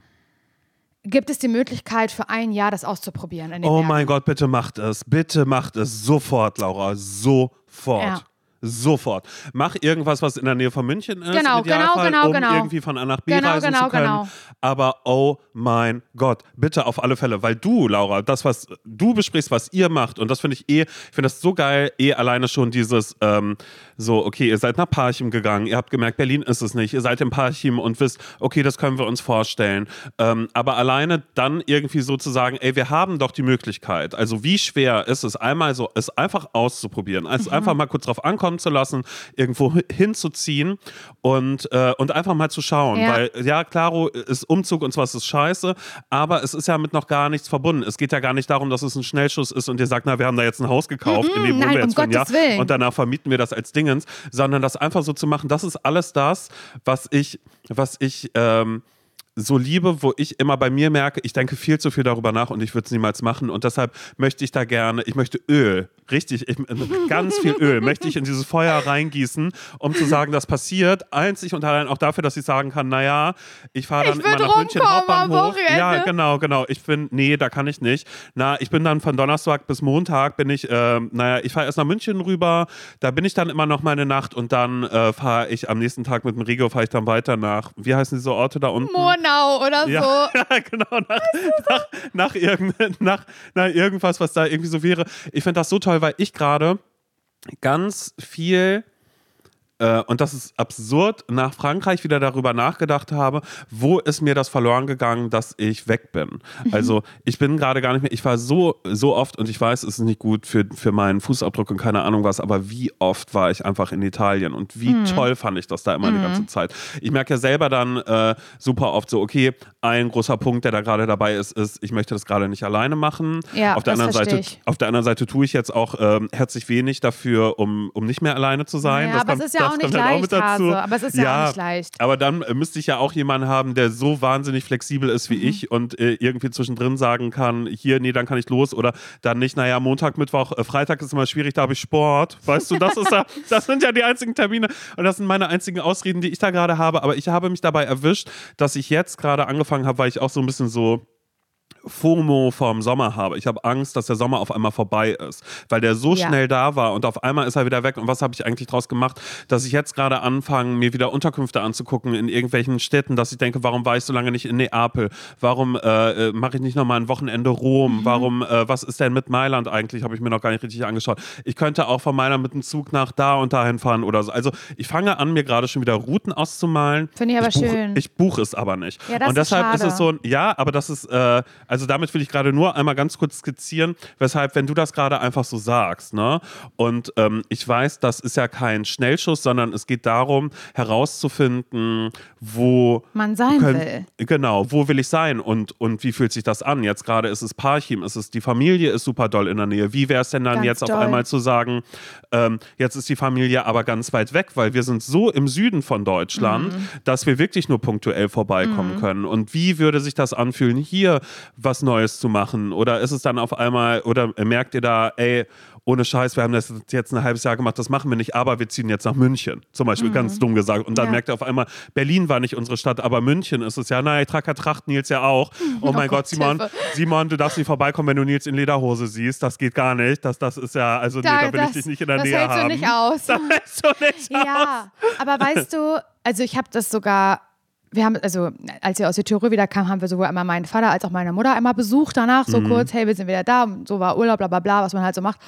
Gibt es die Möglichkeit für ein Jahr das auszuprobieren? Oh Bergen? mein Gott, bitte macht es. Bitte macht es sofort, Laura. Sofort. Ja. Sofort. Mach irgendwas, was in der Nähe von München ist. Genau, genau, genau, um genau. irgendwie von A nach B Genau, reisen genau, zu können. genau. Aber oh mein Gott, bitte auf alle Fälle, weil du, Laura, das, was du besprichst, was ihr macht, und das finde ich eh, ich finde das so geil, eh alleine schon dieses, ähm, so, okay, ihr seid nach Parchim gegangen, ihr habt gemerkt, Berlin ist es nicht, ihr seid im Parchim und wisst, okay, das können wir uns vorstellen. Ähm, aber alleine dann irgendwie so zu sagen, ey, wir haben doch die Möglichkeit. Also wie schwer ist es, einmal so, es einfach auszuprobieren, es Mhm. einfach mal kurz drauf ankommen zu lassen, irgendwo hi- hinzuziehen und, äh, und einfach mal zu schauen. Ja. Weil, ja, klaro, ist Umzug und sowas ist scheiße, aber es ist ja mit noch gar nichts verbunden. Es geht ja gar nicht darum, dass es ein Schnellschuss ist und ihr sagt, na, wir haben da jetzt ein Haus gekauft, in dem nein, wir um jetzt für ein Jahr Gottes Willen. und danach vermieten wir das als Dingens, sondern das einfach so zu machen, das ist alles das, was ich, was ich, ähm, so liebe, wo ich immer bei mir merke, ich denke viel zu viel darüber nach und ich würde es niemals machen. Und deshalb möchte ich da gerne, ich möchte Öl, richtig, ich, ganz viel Öl, möchte ich in dieses Feuer reingießen, um zu sagen, das passiert. Einzig und allein auch dafür, dass ich sagen kann, naja, ich fahre dann Ich immer nach München Hauptbahnhof. Wochenende. Ja, genau, genau. Ich bin, nee, da kann ich nicht. Na, ich bin dann von Donnerstag bis Montag bin ich, ähm, naja, ich fahre erst nach München rüber, da bin ich dann immer noch mal eine Nacht und dann äh, fahre ich am nächsten Tag mit dem Regio, fahre ich dann weiter nach, wie heißen diese Orte da unten? Murnau oder so. Ja, ja, genau, nach, nach, nach, irgend, nach, nach irgendwas, was da irgendwie so wäre. Ich finde das so toll, weil ich gerade ganz viel äh, und das ist absurd, nach Frankreich wieder darüber nachgedacht habe, wo ist mir das verloren gegangen, dass ich weg bin. Mhm. Also ich bin gerade gar nicht mehr, ich war so, so oft und ich weiß, es ist nicht gut für, für meinen Fußabdruck und keine Ahnung was, aber wie oft war ich einfach in Italien und wie Mhm. toll fand ich das da immer die ganze Zeit. Ich merke ja selber dann äh, super oft so, okay, ein großer Punkt, der da gerade dabei ist, ist, ich möchte das gerade nicht alleine machen. Ja, auf der anderen Seite, ich. auf der anderen Seite tue ich jetzt auch ähm, herzlich wenig dafür, um, um nicht mehr alleine zu sein. Ja, das aber es kommt- ist ja auch kommt nicht halt leicht, mit dazu. Hase, aber es ist ja auch nicht leicht. Aber dann äh, müsste ich ja auch jemanden haben, der so wahnsinnig flexibel ist wie Mhm. ich und äh, irgendwie zwischendrin sagen kann, hier, nee, dann kann ich los oder dann nicht, naja, Montag, Mittwoch, äh, Freitag ist immer schwierig, da habe ich Sport. Weißt du, das ist ja, das sind ja die einzigen Termine und das sind meine einzigen Ausreden, die ich da gerade habe. Aber ich habe mich dabei erwischt, dass ich jetzt gerade angefangen habe, weil ich auch so ein bisschen so FOMO vorm Sommer habe. Ich habe Angst, dass der Sommer auf einmal vorbei ist, weil der so Ja. schnell da war und auf einmal ist er wieder weg. Und was habe ich eigentlich draus gemacht, dass ich jetzt gerade anfange, mir wieder Unterkünfte anzugucken in irgendwelchen Städten, dass ich denke, warum war ich so lange nicht in Neapel? Warum äh, äh, mache ich nicht nochmal ein Wochenende Rom? Warum, äh, was ist denn mit Mailand eigentlich? Habe ich mir noch gar nicht richtig angeschaut. Ich könnte auch von Mailand mit dem Zug nach da und dahin fahren oder so. Also ich fange an, mir gerade schon wieder Routen auszumalen. Finde ich aber buche, schön. Ich buche es aber nicht. Ja, das und ist deshalb ist, schade. es so ein, ja, aber das ist, äh, also damit will ich gerade nur einmal ganz kurz skizzieren, weshalb, wenn du das gerade einfach so sagst, ne? Und ähm, ich weiß, das ist ja kein Schnellschuss, sondern es geht darum, herauszufinden, wo Man sein können- will. Genau, wo will ich sein und, und wie fühlt sich das an? Jetzt gerade ist es Parchim, ist es die Familie ist super doll in der Nähe. Wie wäre es denn dann Ganz jetzt auf doll. einmal zu sagen, ähm, jetzt ist die Familie aber ganz weit weg, weil wir sind so im Süden von Deutschland, Mhm. dass wir wirklich nur punktuell vorbeikommen können. Und wie würde sich das anfühlen, hier was Neues zu machen? Oder ist es dann auf einmal, oder merkt ihr da, ey, ohne Scheiß, wir haben das jetzt ein halbes Jahr gemacht, das machen wir nicht, aber wir ziehen jetzt nach München. Zum Beispiel, mhm. ganz dumm gesagt. Und dann ja. merkt er auf einmal, Berlin war nicht unsere Stadt, aber München ist es ja. Naja, ja Tracht, Nils ja auch. Oh, oh mein Gott, Simon, Simon, du darfst nicht vorbeikommen, wenn du Nils in Lederhose siehst. Das geht gar nicht. Das, das ist ja, also da, nee, da will das, ich dich nicht in der Nähe haben. Das hältst du nicht aus. Das hältst du nicht ja, aus. Ja, aber weißt du, also ich habe das sogar wir haben, also als wir aus Südtirol wieder kamen, haben wir sowohl einmal meinen Vater als auch meine Mutter einmal besucht danach, so mhm. kurz, hey, wir sind wieder da, und so war Urlaub, bla bla bla, was man halt so macht.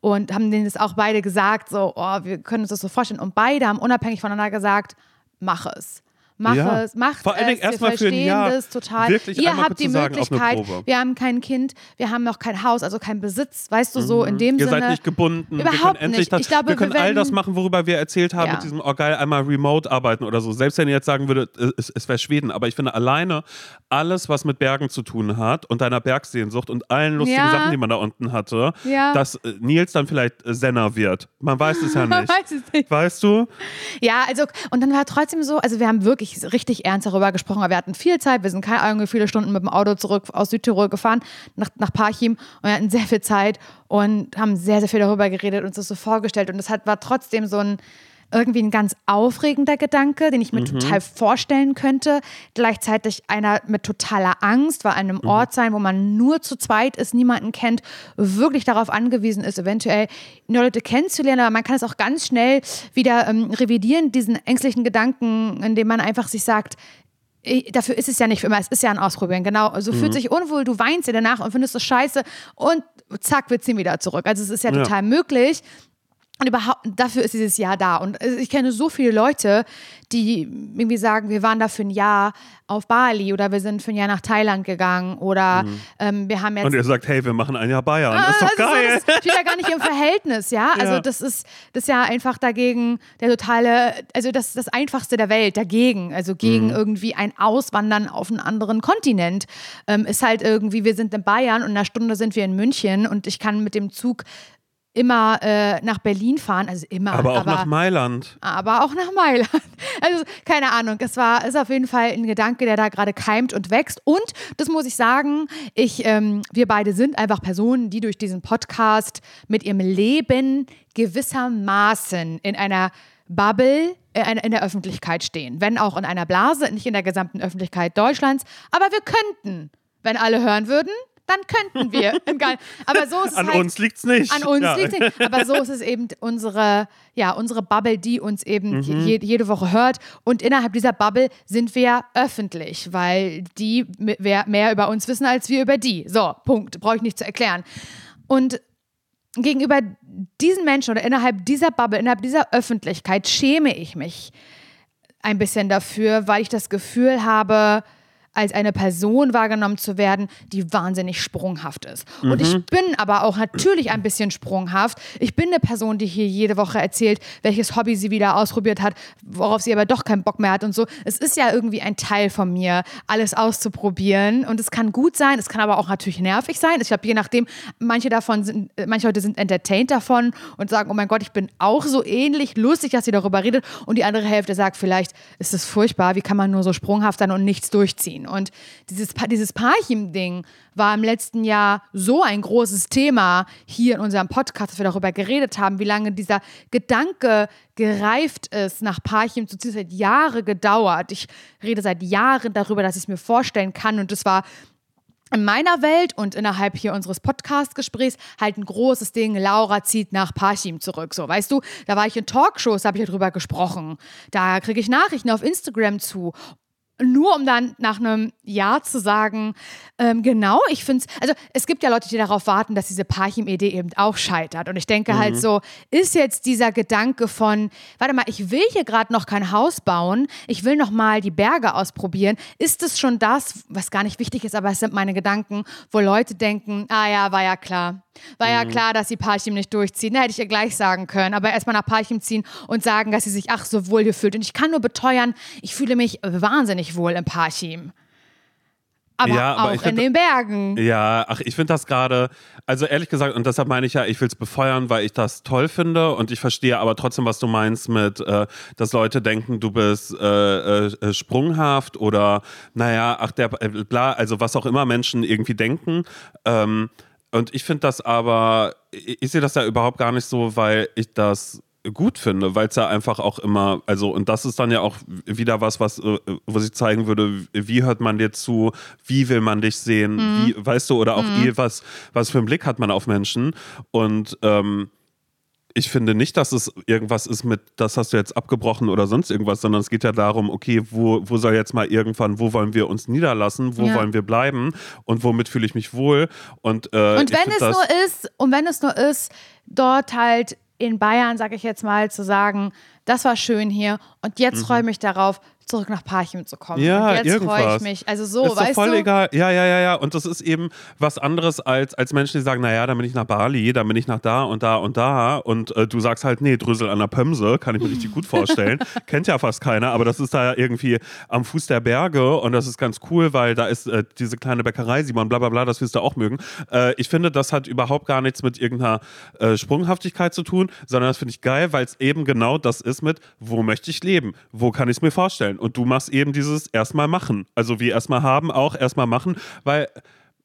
Und haben denen das auch beide gesagt, so, oh, wir können uns das so vorstellen. Und beide haben unabhängig voneinander gesagt, mach es. Mach ja. es, mach Vor allen Dingen erstmal für ein Jahr. Das total. Wirklich Ihr habt die Möglichkeit. Wir haben kein Kind, wir haben noch kein Haus, also kein Besitz, weißt du, so in mhm. dem Ihr Sinne. Ihr seid nicht gebunden. Überhaupt nicht. Das, ich glaube, wir können wir all das machen, worüber wir erzählt haben, ja. mit diesem, oh geil, einmal remote arbeiten oder so. Selbst wenn ihr jetzt sagen würdet, es, es wäre Schweden. Aber ich finde alleine alles, was mit Bergen zu tun hat und deiner Bergsehnsucht und allen lustigen ja. Sachen, die man da unten hatte, dass äh, Nils dann vielleicht äh, Senner wird. Man weiß es ja nicht. Man weiß es nicht. Weißt du? Ja, also, und dann war trotzdem so, also wir haben wirklich richtig ernst darüber gesprochen, aber wir hatten viel Zeit. Wir sind keine Ahnung, viele Stunden mit dem Auto zurück aus Südtirol gefahren, nach, nach Parchim. Und wir hatten sehr viel Zeit und haben sehr, sehr viel darüber geredet, uns das so vorgestellt. Und es war trotzdem so ein irgendwie ein ganz aufregender Gedanke, den ich mir mhm. total vorstellen könnte. Gleichzeitig einer mit totaler Angst, weil an einem mhm. Ort sein, wo man nur zu zweit ist, niemanden kennt, wirklich darauf angewiesen ist, eventuell neue Leute kennenzulernen. Aber man kann es auch ganz schnell wieder ähm, revidieren, diesen ängstlichen Gedanken, indem man einfach sich sagt, dafür ist es ja nicht für immer, es ist ja ein Ausprobieren, genau. So also mhm. fühlt sich unwohl, du weinst dir danach und findest es scheiße und zack, wir ziehen wieder zurück. Also es ist ja, ja. total möglich. Und überhaupt, dafür ist dieses Jahr da. Und ich kenne so viele Leute, die irgendwie sagen, wir waren da für ein Jahr auf Bali oder wir sind für ein Jahr nach Thailand gegangen oder mhm. ähm, wir haben jetzt. Und ihr sagt, hey, wir machen ein Jahr Bayern. Das ist doch also geil. So, das steht ja gar nicht im Verhältnis, ja. Also ja. das ist das ist ja einfach dagegen der totale, also das das Einfachste der Welt, dagegen. Also gegen mhm. irgendwie ein Auswandern auf einen anderen Kontinent. Ähm, ist halt irgendwie, wir sind in Bayern und in einer Stunde sind wir in München und ich kann mit dem Zug immer äh, nach Berlin fahren, also immer. Aber auch aber, nach Mailand. Aber auch nach Mailand. Also keine Ahnung, es war ist auf jeden Fall ein Gedanke, der da gerade keimt und wächst. Und das muss ich sagen, ich, ähm, wir beide sind einfach Personen, die durch diesen Podcast mit ihrem Leben gewissermaßen in einer Bubble äh, in der Öffentlichkeit stehen. Wenn auch in einer Blase, nicht in der gesamten Öffentlichkeit Deutschlands. Aber wir könnten, wenn alle hören würden, dann könnten wir. Aber so ist es An halt, uns liegt es nicht. An uns ja. liegt es nicht. Aber so ist es eben unsere, ja, unsere Bubble, die uns eben mhm. je, jede Woche hört. Und innerhalb dieser Bubble sind wir öffentlich, weil die mehr über uns wissen als wir über die. So, Punkt. Brauche ich nicht zu erklären. Und gegenüber diesen Menschen oder innerhalb dieser Bubble, innerhalb dieser Öffentlichkeit schäme ich mich ein bisschen dafür, weil ich das Gefühl habe, als eine Person wahrgenommen zu werden, die wahnsinnig sprunghaft ist. Mhm. Und ich mhm. bin aber auch natürlich ein bisschen sprunghaft. Ich bin eine Person, die hier jede Woche erzählt, welches Hobby sie wieder ausprobiert hat, worauf sie aber doch keinen Bock mehr hat und so. Es ist ja irgendwie ein Teil von mir, alles auszuprobieren. Und es kann gut sein, es kann aber auch natürlich nervig sein. Ich glaube, je nachdem, manche davon sind, manche Leute sind entertained davon und sagen, oh mein Gott, ich bin auch so ähnlich, lustig, dass sie darüber redet. Und die andere Hälfte sagt, vielleicht ist es furchtbar, wie kann man nur so sprunghaft sein und nichts durchziehen. Und dieses, dieses Parchim-Ding war im letzten Jahr so ein großes Thema hier in unserem Podcast, dass wir darüber geredet haben, wie lange dieser Gedanke gereift ist, nach Parchim zu ziehen. Es hat Jahre gedauert. Ich rede seit Jahren darüber, dass ich es mir vorstellen kann. Und es war in meiner Welt und innerhalb hier unseres Podcast-Gesprächs halt ein großes Ding. Laura zieht nach Parchim zurück. So, weißt du, da war ich in Talkshows, da habe ich darüber gesprochen. Da kriege ich Nachrichten auf Instagram zu nur um dann nach einem Jahr zu sagen, ähm, genau, ich finde es, also es gibt ja Leute, die darauf warten, dass diese Parchim-Idee eben auch scheitert. Und ich denke halt mhm. halt so, ist jetzt dieser Gedanke von, warte mal, ich will hier gerade noch kein Haus bauen, ich will noch mal die Berge ausprobieren, ist es schon das, was gar nicht wichtig ist, aber es sind meine Gedanken, wo Leute denken, ah ja, war ja klar. War ja mhm. klar, dass sie Parchim nicht durchziehen. Da hätte ich ihr gleich sagen können. Aber erstmal nach Parchim ziehen und sagen, dass sie sich ach so wohl hier fühlt. Und ich kann nur beteuern, ich fühle mich wahnsinnig wohl im Parchim. aber, Ja, aber auch ich in find- den Bergen. Ja, ach, ich finde das gerade, also ehrlich gesagt, und deshalb meine ich ja, ich will es befeuern, weil ich das toll finde und ich verstehe aber trotzdem, was du meinst mit, äh, dass Leute denken, du bist äh, äh, sprunghaft oder, naja, ach, der, äh, bla, also was auch immer Menschen irgendwie denken. Ähm, und ich finde das aber, ich, sehe das ja überhaupt gar nicht so, weil ich das gut finde, weil es ja einfach auch immer, also und das ist dann ja auch wieder was, was, äh, wo ich zeigen würde, wie hört man dir zu, wie will man dich sehen, wie, weißt du, oder auch eh, was, was für einen Blick hat man auf Menschen. Und ähm, ich finde nicht, dass es irgendwas ist mit, das hast du jetzt abgebrochen oder sonst irgendwas, sondern es geht ja darum, okay, wo, wo soll jetzt mal irgendwann, wo wollen wir uns niederlassen, wo Ja. wollen wir bleiben und womit fühle ich mich wohl und, äh, Und wenn es nur ist, und wenn es nur ist, dort halt in Bayern, sage ich jetzt mal, zu sagen, das war schön hier und jetzt freue ich mich darauf, zurück nach Parchim zu kommen. Ja, und jetzt freue ich irgendwas. mich. Also so, ist weißt voll du? egal. Ja, ja, ja, ja. Und das ist eben was anderes als, als Menschen, die sagen, naja, dann bin ich nach Bali, dann bin ich nach da und da und da. Und äh, du sagst halt, nee, Drüssel an der Pömse, kann ich mir richtig gut vorstellen. Kennt ja fast keiner, aber das ist da irgendwie am Fuß der Berge und das ist ganz cool, weil da ist äh, diese kleine Bäckerei, Simon, bla bla bla, das wirst du auch mögen. Äh, ich finde, das hat überhaupt gar nichts mit irgendeiner äh, Sprunghaftigkeit zu tun, sondern das finde ich geil, weil es eben genau das ist mit, wo möchte ich leben? Wo kann ich es mir vorstellen? Und du machst eben dieses erstmal machen. Also wie erstmal haben, auch erstmal machen, weil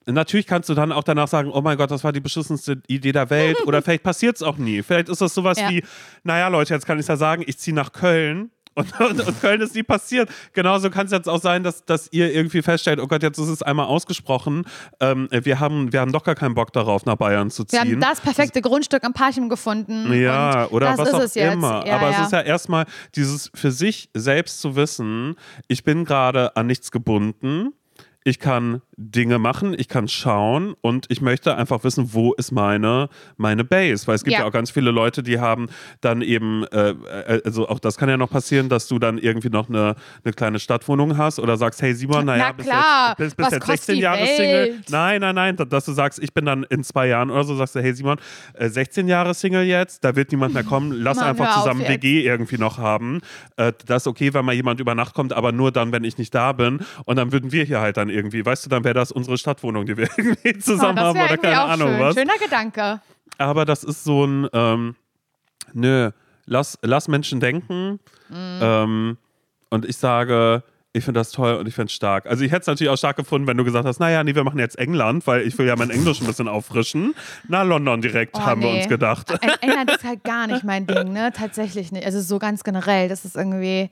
natürlich kannst du dann auch danach sagen, oh mein Gott, das war die beschissenste Idee der Welt oder vielleicht passiert es auch nie. Vielleicht ist das sowas Ja. wie, naja Leute, jetzt kann ich ja sagen, ich ziehe nach Köln. Und, und, und Köln ist nie passiert. Genauso kann es jetzt auch sein, dass, dass ihr irgendwie feststellt, oh Gott, jetzt ist es einmal ausgesprochen. Ähm, wir, haben, wir haben doch gar keinen Bock darauf, nach Bayern zu Wir ziehen. haben das perfekte Grundstück am Parchim gefunden. Ja, oder das was ist auch immer. Ja, Aber ja. es ist ja erstmal dieses für sich selbst zu wissen, ich bin gerade an nichts gebunden. Ich kann Dinge machen, ich kann schauen und ich möchte einfach wissen, wo ist meine, meine Base. Weil es gibt ja. Ja. auch ganz viele Leute, die haben dann eben, äh, äh, also auch das kann ja noch passieren, dass du dann irgendwie noch eine, eine kleine Stadtwohnung hast oder sagst, hey Simon, naja, Na bis jetzt, bis, bis jetzt kostet 16 die Jahre? Single. Nein, nein, nein, dass du sagst, ich bin dann in zwei Jahren oder so, sagst du, hey Simon, äh, 16 Jahre Single jetzt, da wird niemand mehr kommen, lass Mann, einfach zusammen jetzt. WG irgendwie noch haben. Äh, das ist okay, wenn mal jemand über Nacht kommt, aber nur dann, wenn ich nicht da bin. Und dann würden wir hier halt dann irgendwie, weißt du, dann wäre das unsere Stadtwohnung, die wir irgendwie zusammen Oh, das haben oder keine Ahnung schön. was. Schöner Gedanke. Aber das ist so ein, ähm, nö, lass, lass Menschen denken. Mhm. Ähm, und ich sage, ich finde das toll und ich finde es stark. Also ich hätte es natürlich auch stark gefunden, wenn du gesagt hast, naja, nee, wir machen jetzt England, weil ich will ja mein Englisch ein bisschen auffrischen. Na, London direkt, Oh, haben wir nee. uns gedacht. Eng- England ist halt gar nicht mein Ding, ne? Tatsächlich nicht. Also so ganz generell. Das ist irgendwie.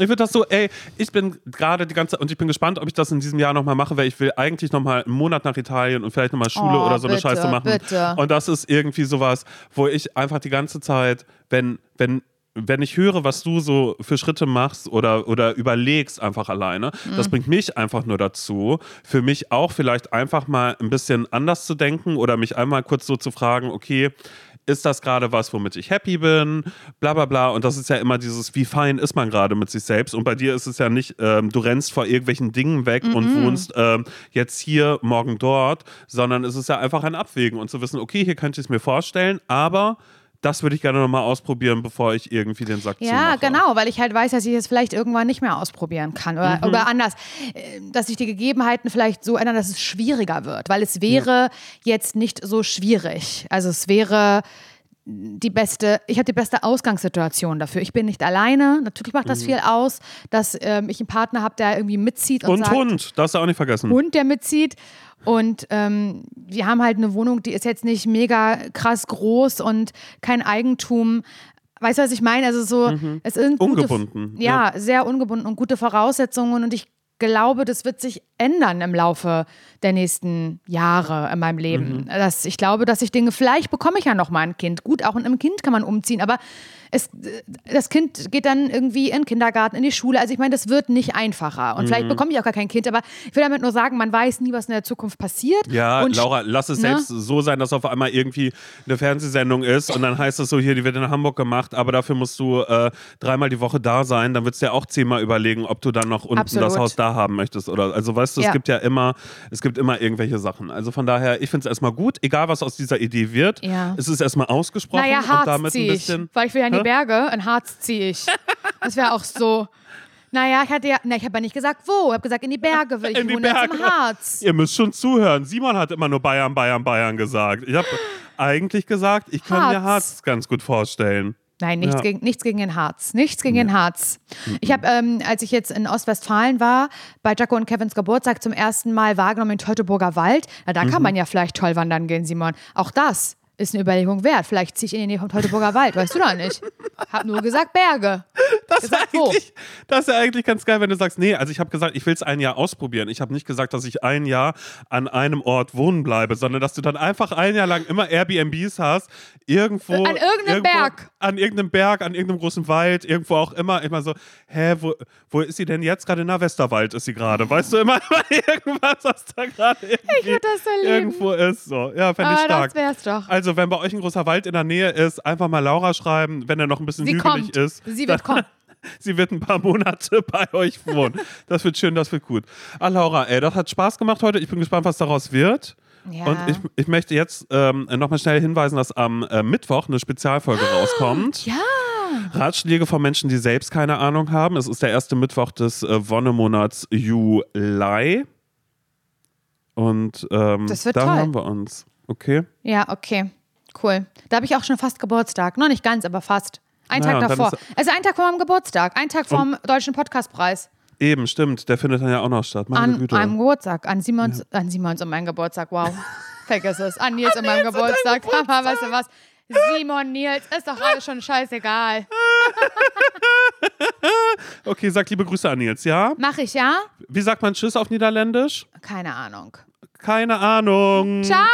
Ich würde das so, ey, ich bin gerade die ganze und ich bin gespannt, ob ich das in diesem Jahr nochmal mache, weil ich will eigentlich nochmal einen Monat nach Italien und vielleicht nochmal Schule Oh, oder so eine bitte, Scheiße machen. bitte. Und das ist irgendwie sowas, wo ich einfach die ganze Zeit, wenn, wenn, wenn ich höre, was du so für Schritte machst oder, oder überlegst einfach alleine, das Mhm. bringt mich einfach nur dazu, für mich auch vielleicht einfach mal ein bisschen anders zu denken oder mich einmal kurz so zu fragen, okay, ist das gerade was, womit ich happy bin, bla bla bla. Und das ist ja immer dieses, wie fein ist man gerade mit sich selbst. Und bei dir ist es ja nicht, ähm, du rennst vor irgendwelchen Dingen weg und wohnst ähm, jetzt hier, morgen dort, sondern es ist ja einfach ein Abwägen und zu wissen, okay, hier könnte ich es mir vorstellen, aber das würde ich gerne nochmal ausprobieren, bevor ich irgendwie den Sack Ja, zumache. genau, weil ich halt weiß, dass ich es vielleicht irgendwann nicht mehr ausprobieren kann. Oder, Mhm. oder anders, äh, dass sich die Gegebenheiten vielleicht so ändern, dass es schwieriger wird. Weil es wäre jetzt nicht so schwierig. Also es wäre die beste, ich habe die beste Ausgangssituation dafür. Ich bin nicht alleine. Natürlich macht Mhm. das viel aus, dass ähm, ich einen Partner habe, der irgendwie mitzieht und, Und sagt, Hund, darfst du auch nicht vergessen. Hund, der mitzieht. Und ähm, wir haben halt eine Wohnung, die ist jetzt nicht mega krass groß und kein Eigentum. Weißt du, was ich meine? Also so, es sind gute, Ungebunden, Ja, sehr ungebunden und gute Voraussetzungen. Und ich glaube, das wird sich ändern im Laufe der nächsten Jahre in meinem Leben. Das, ich glaube, dass ich Dinge, vielleicht bekomme ich ja noch mal ein Kind. Gut, auch in einem Kind kann man umziehen, aber es, das Kind geht dann irgendwie in den Kindergarten, in die Schule. Also ich meine, das wird nicht einfacher. Und Mhm. vielleicht bekomme ich auch gar kein Kind, aber ich will damit nur sagen, man weiß nie, was in der Zukunft passiert. Ja, und Laura, lass es ne? selbst so sein, dass auf einmal irgendwie eine Fernsehsendung ist und dann heißt es so, hier, die wird in Hamburg gemacht, aber dafür musst du äh, dreimal die Woche da sein. Dann würdest du ja auch zehnmal überlegen, ob du dann noch unten Absolut. das Haus da haben möchtest. Oder also weißt du, es Ja. gibt ja immer, es gibt immer irgendwelche Sachen. Also von daher, ich finde es erstmal gut, egal was aus dieser Idee wird. Ja. Es ist erstmal ausgesprochen Naja, und damit ein bisschen. weil ich will ja in die? Berge, in Harz ziehe ich. Das wäre auch so, Naja, ich hatte ja, na, ich habe ja nicht gesagt wo, ich habe gesagt in die Berge, weil ich In die wohne jetzt im Berge. Harz. Ihr müsst schon zuhören. Simon hat immer nur Bayern, Bayern, Bayern gesagt. Ich habe eigentlich gesagt, ich kann mir Harz. Harz ganz gut vorstellen. Nein, nichts, Ja. gegen, nichts gegen den Harz. Nichts gegen den Harz. Ich habe, ähm, als ich jetzt in Ostwestfalen war, bei Jaco und Kevins Geburtstag zum ersten Mal wahrgenommen in Teutoburger Wald. Na, da Mhm. kann man ja vielleicht toll wandern gehen, Simon. Auch das ist eine Überlegung wert. Vielleicht ziehe ich in die Nähe vom Teutoburger Wald, weißt du doch nicht. Hab nur gesagt Berge. Das ist, eigentlich, das ist ja eigentlich ganz geil, wenn du sagst, nee, also ich habe gesagt, ich will es ein Jahr ausprobieren. Ich habe nicht gesagt, dass ich ein Jahr an einem Ort wohnen bleibe, sondern dass du dann einfach ein Jahr lang immer Airbnbs hast, irgendwo. An irgendeinem irgendwo, Berg. An irgendeinem Berg, an irgendeinem großen Wald, irgendwo auch immer. Immer so, hä, wo, wo ist sie denn jetzt gerade? Na, Westerwald ist sie gerade. Weißt du, immer, immer irgendwas, was da gerade irgendwo ist. So. Ja, fände ich stark. das wär's doch. Also, wenn bei euch ein großer Wald in der Nähe ist, einfach mal Laura schreiben, wenn er noch ein bisschen Sie hügelig kommt. ist. Sie wird kommen. Sie wird ein paar Monate bei euch wohnen. Das wird schön, das wird gut. Ah, Laura, ey, das hat Spaß gemacht heute. Ich bin gespannt, was daraus wird. Ja. Und ich, ich möchte jetzt ähm, nochmal schnell hinweisen, dass am äh, Mittwoch eine Spezialfolge rauskommt. Ja. Ratschläge von Menschen, die selbst keine Ahnung haben. Es ist der erste Mittwoch des äh, Wonnemonats Juli. Und ähm, Das wird da toll. haben wir uns. Okay? Ja, okay. Cool. Da habe ich auch schon fast Geburtstag. Noch nicht ganz, aber fast. Ein Tag davor. Also ein Tag vor meinem Geburtstag. Ein Tag vor dem Deutschen Podcastpreis. Eben, stimmt. Der findet dann ja auch noch statt. Meine An Güte. meinem Geburtstag. An Simons, an Simons und meinem Geburtstag. Wow. Vergiss es. An Nils und meinem Geburtstag. Aber weißt du was? Simon, Nils, ist doch alles schon scheißegal. Okay, sag liebe Grüße an Nils, ja? Mach ich, ja? Wie sagt man Tschüss auf Niederländisch? Keine Ahnung. Keine Ahnung. Ciao!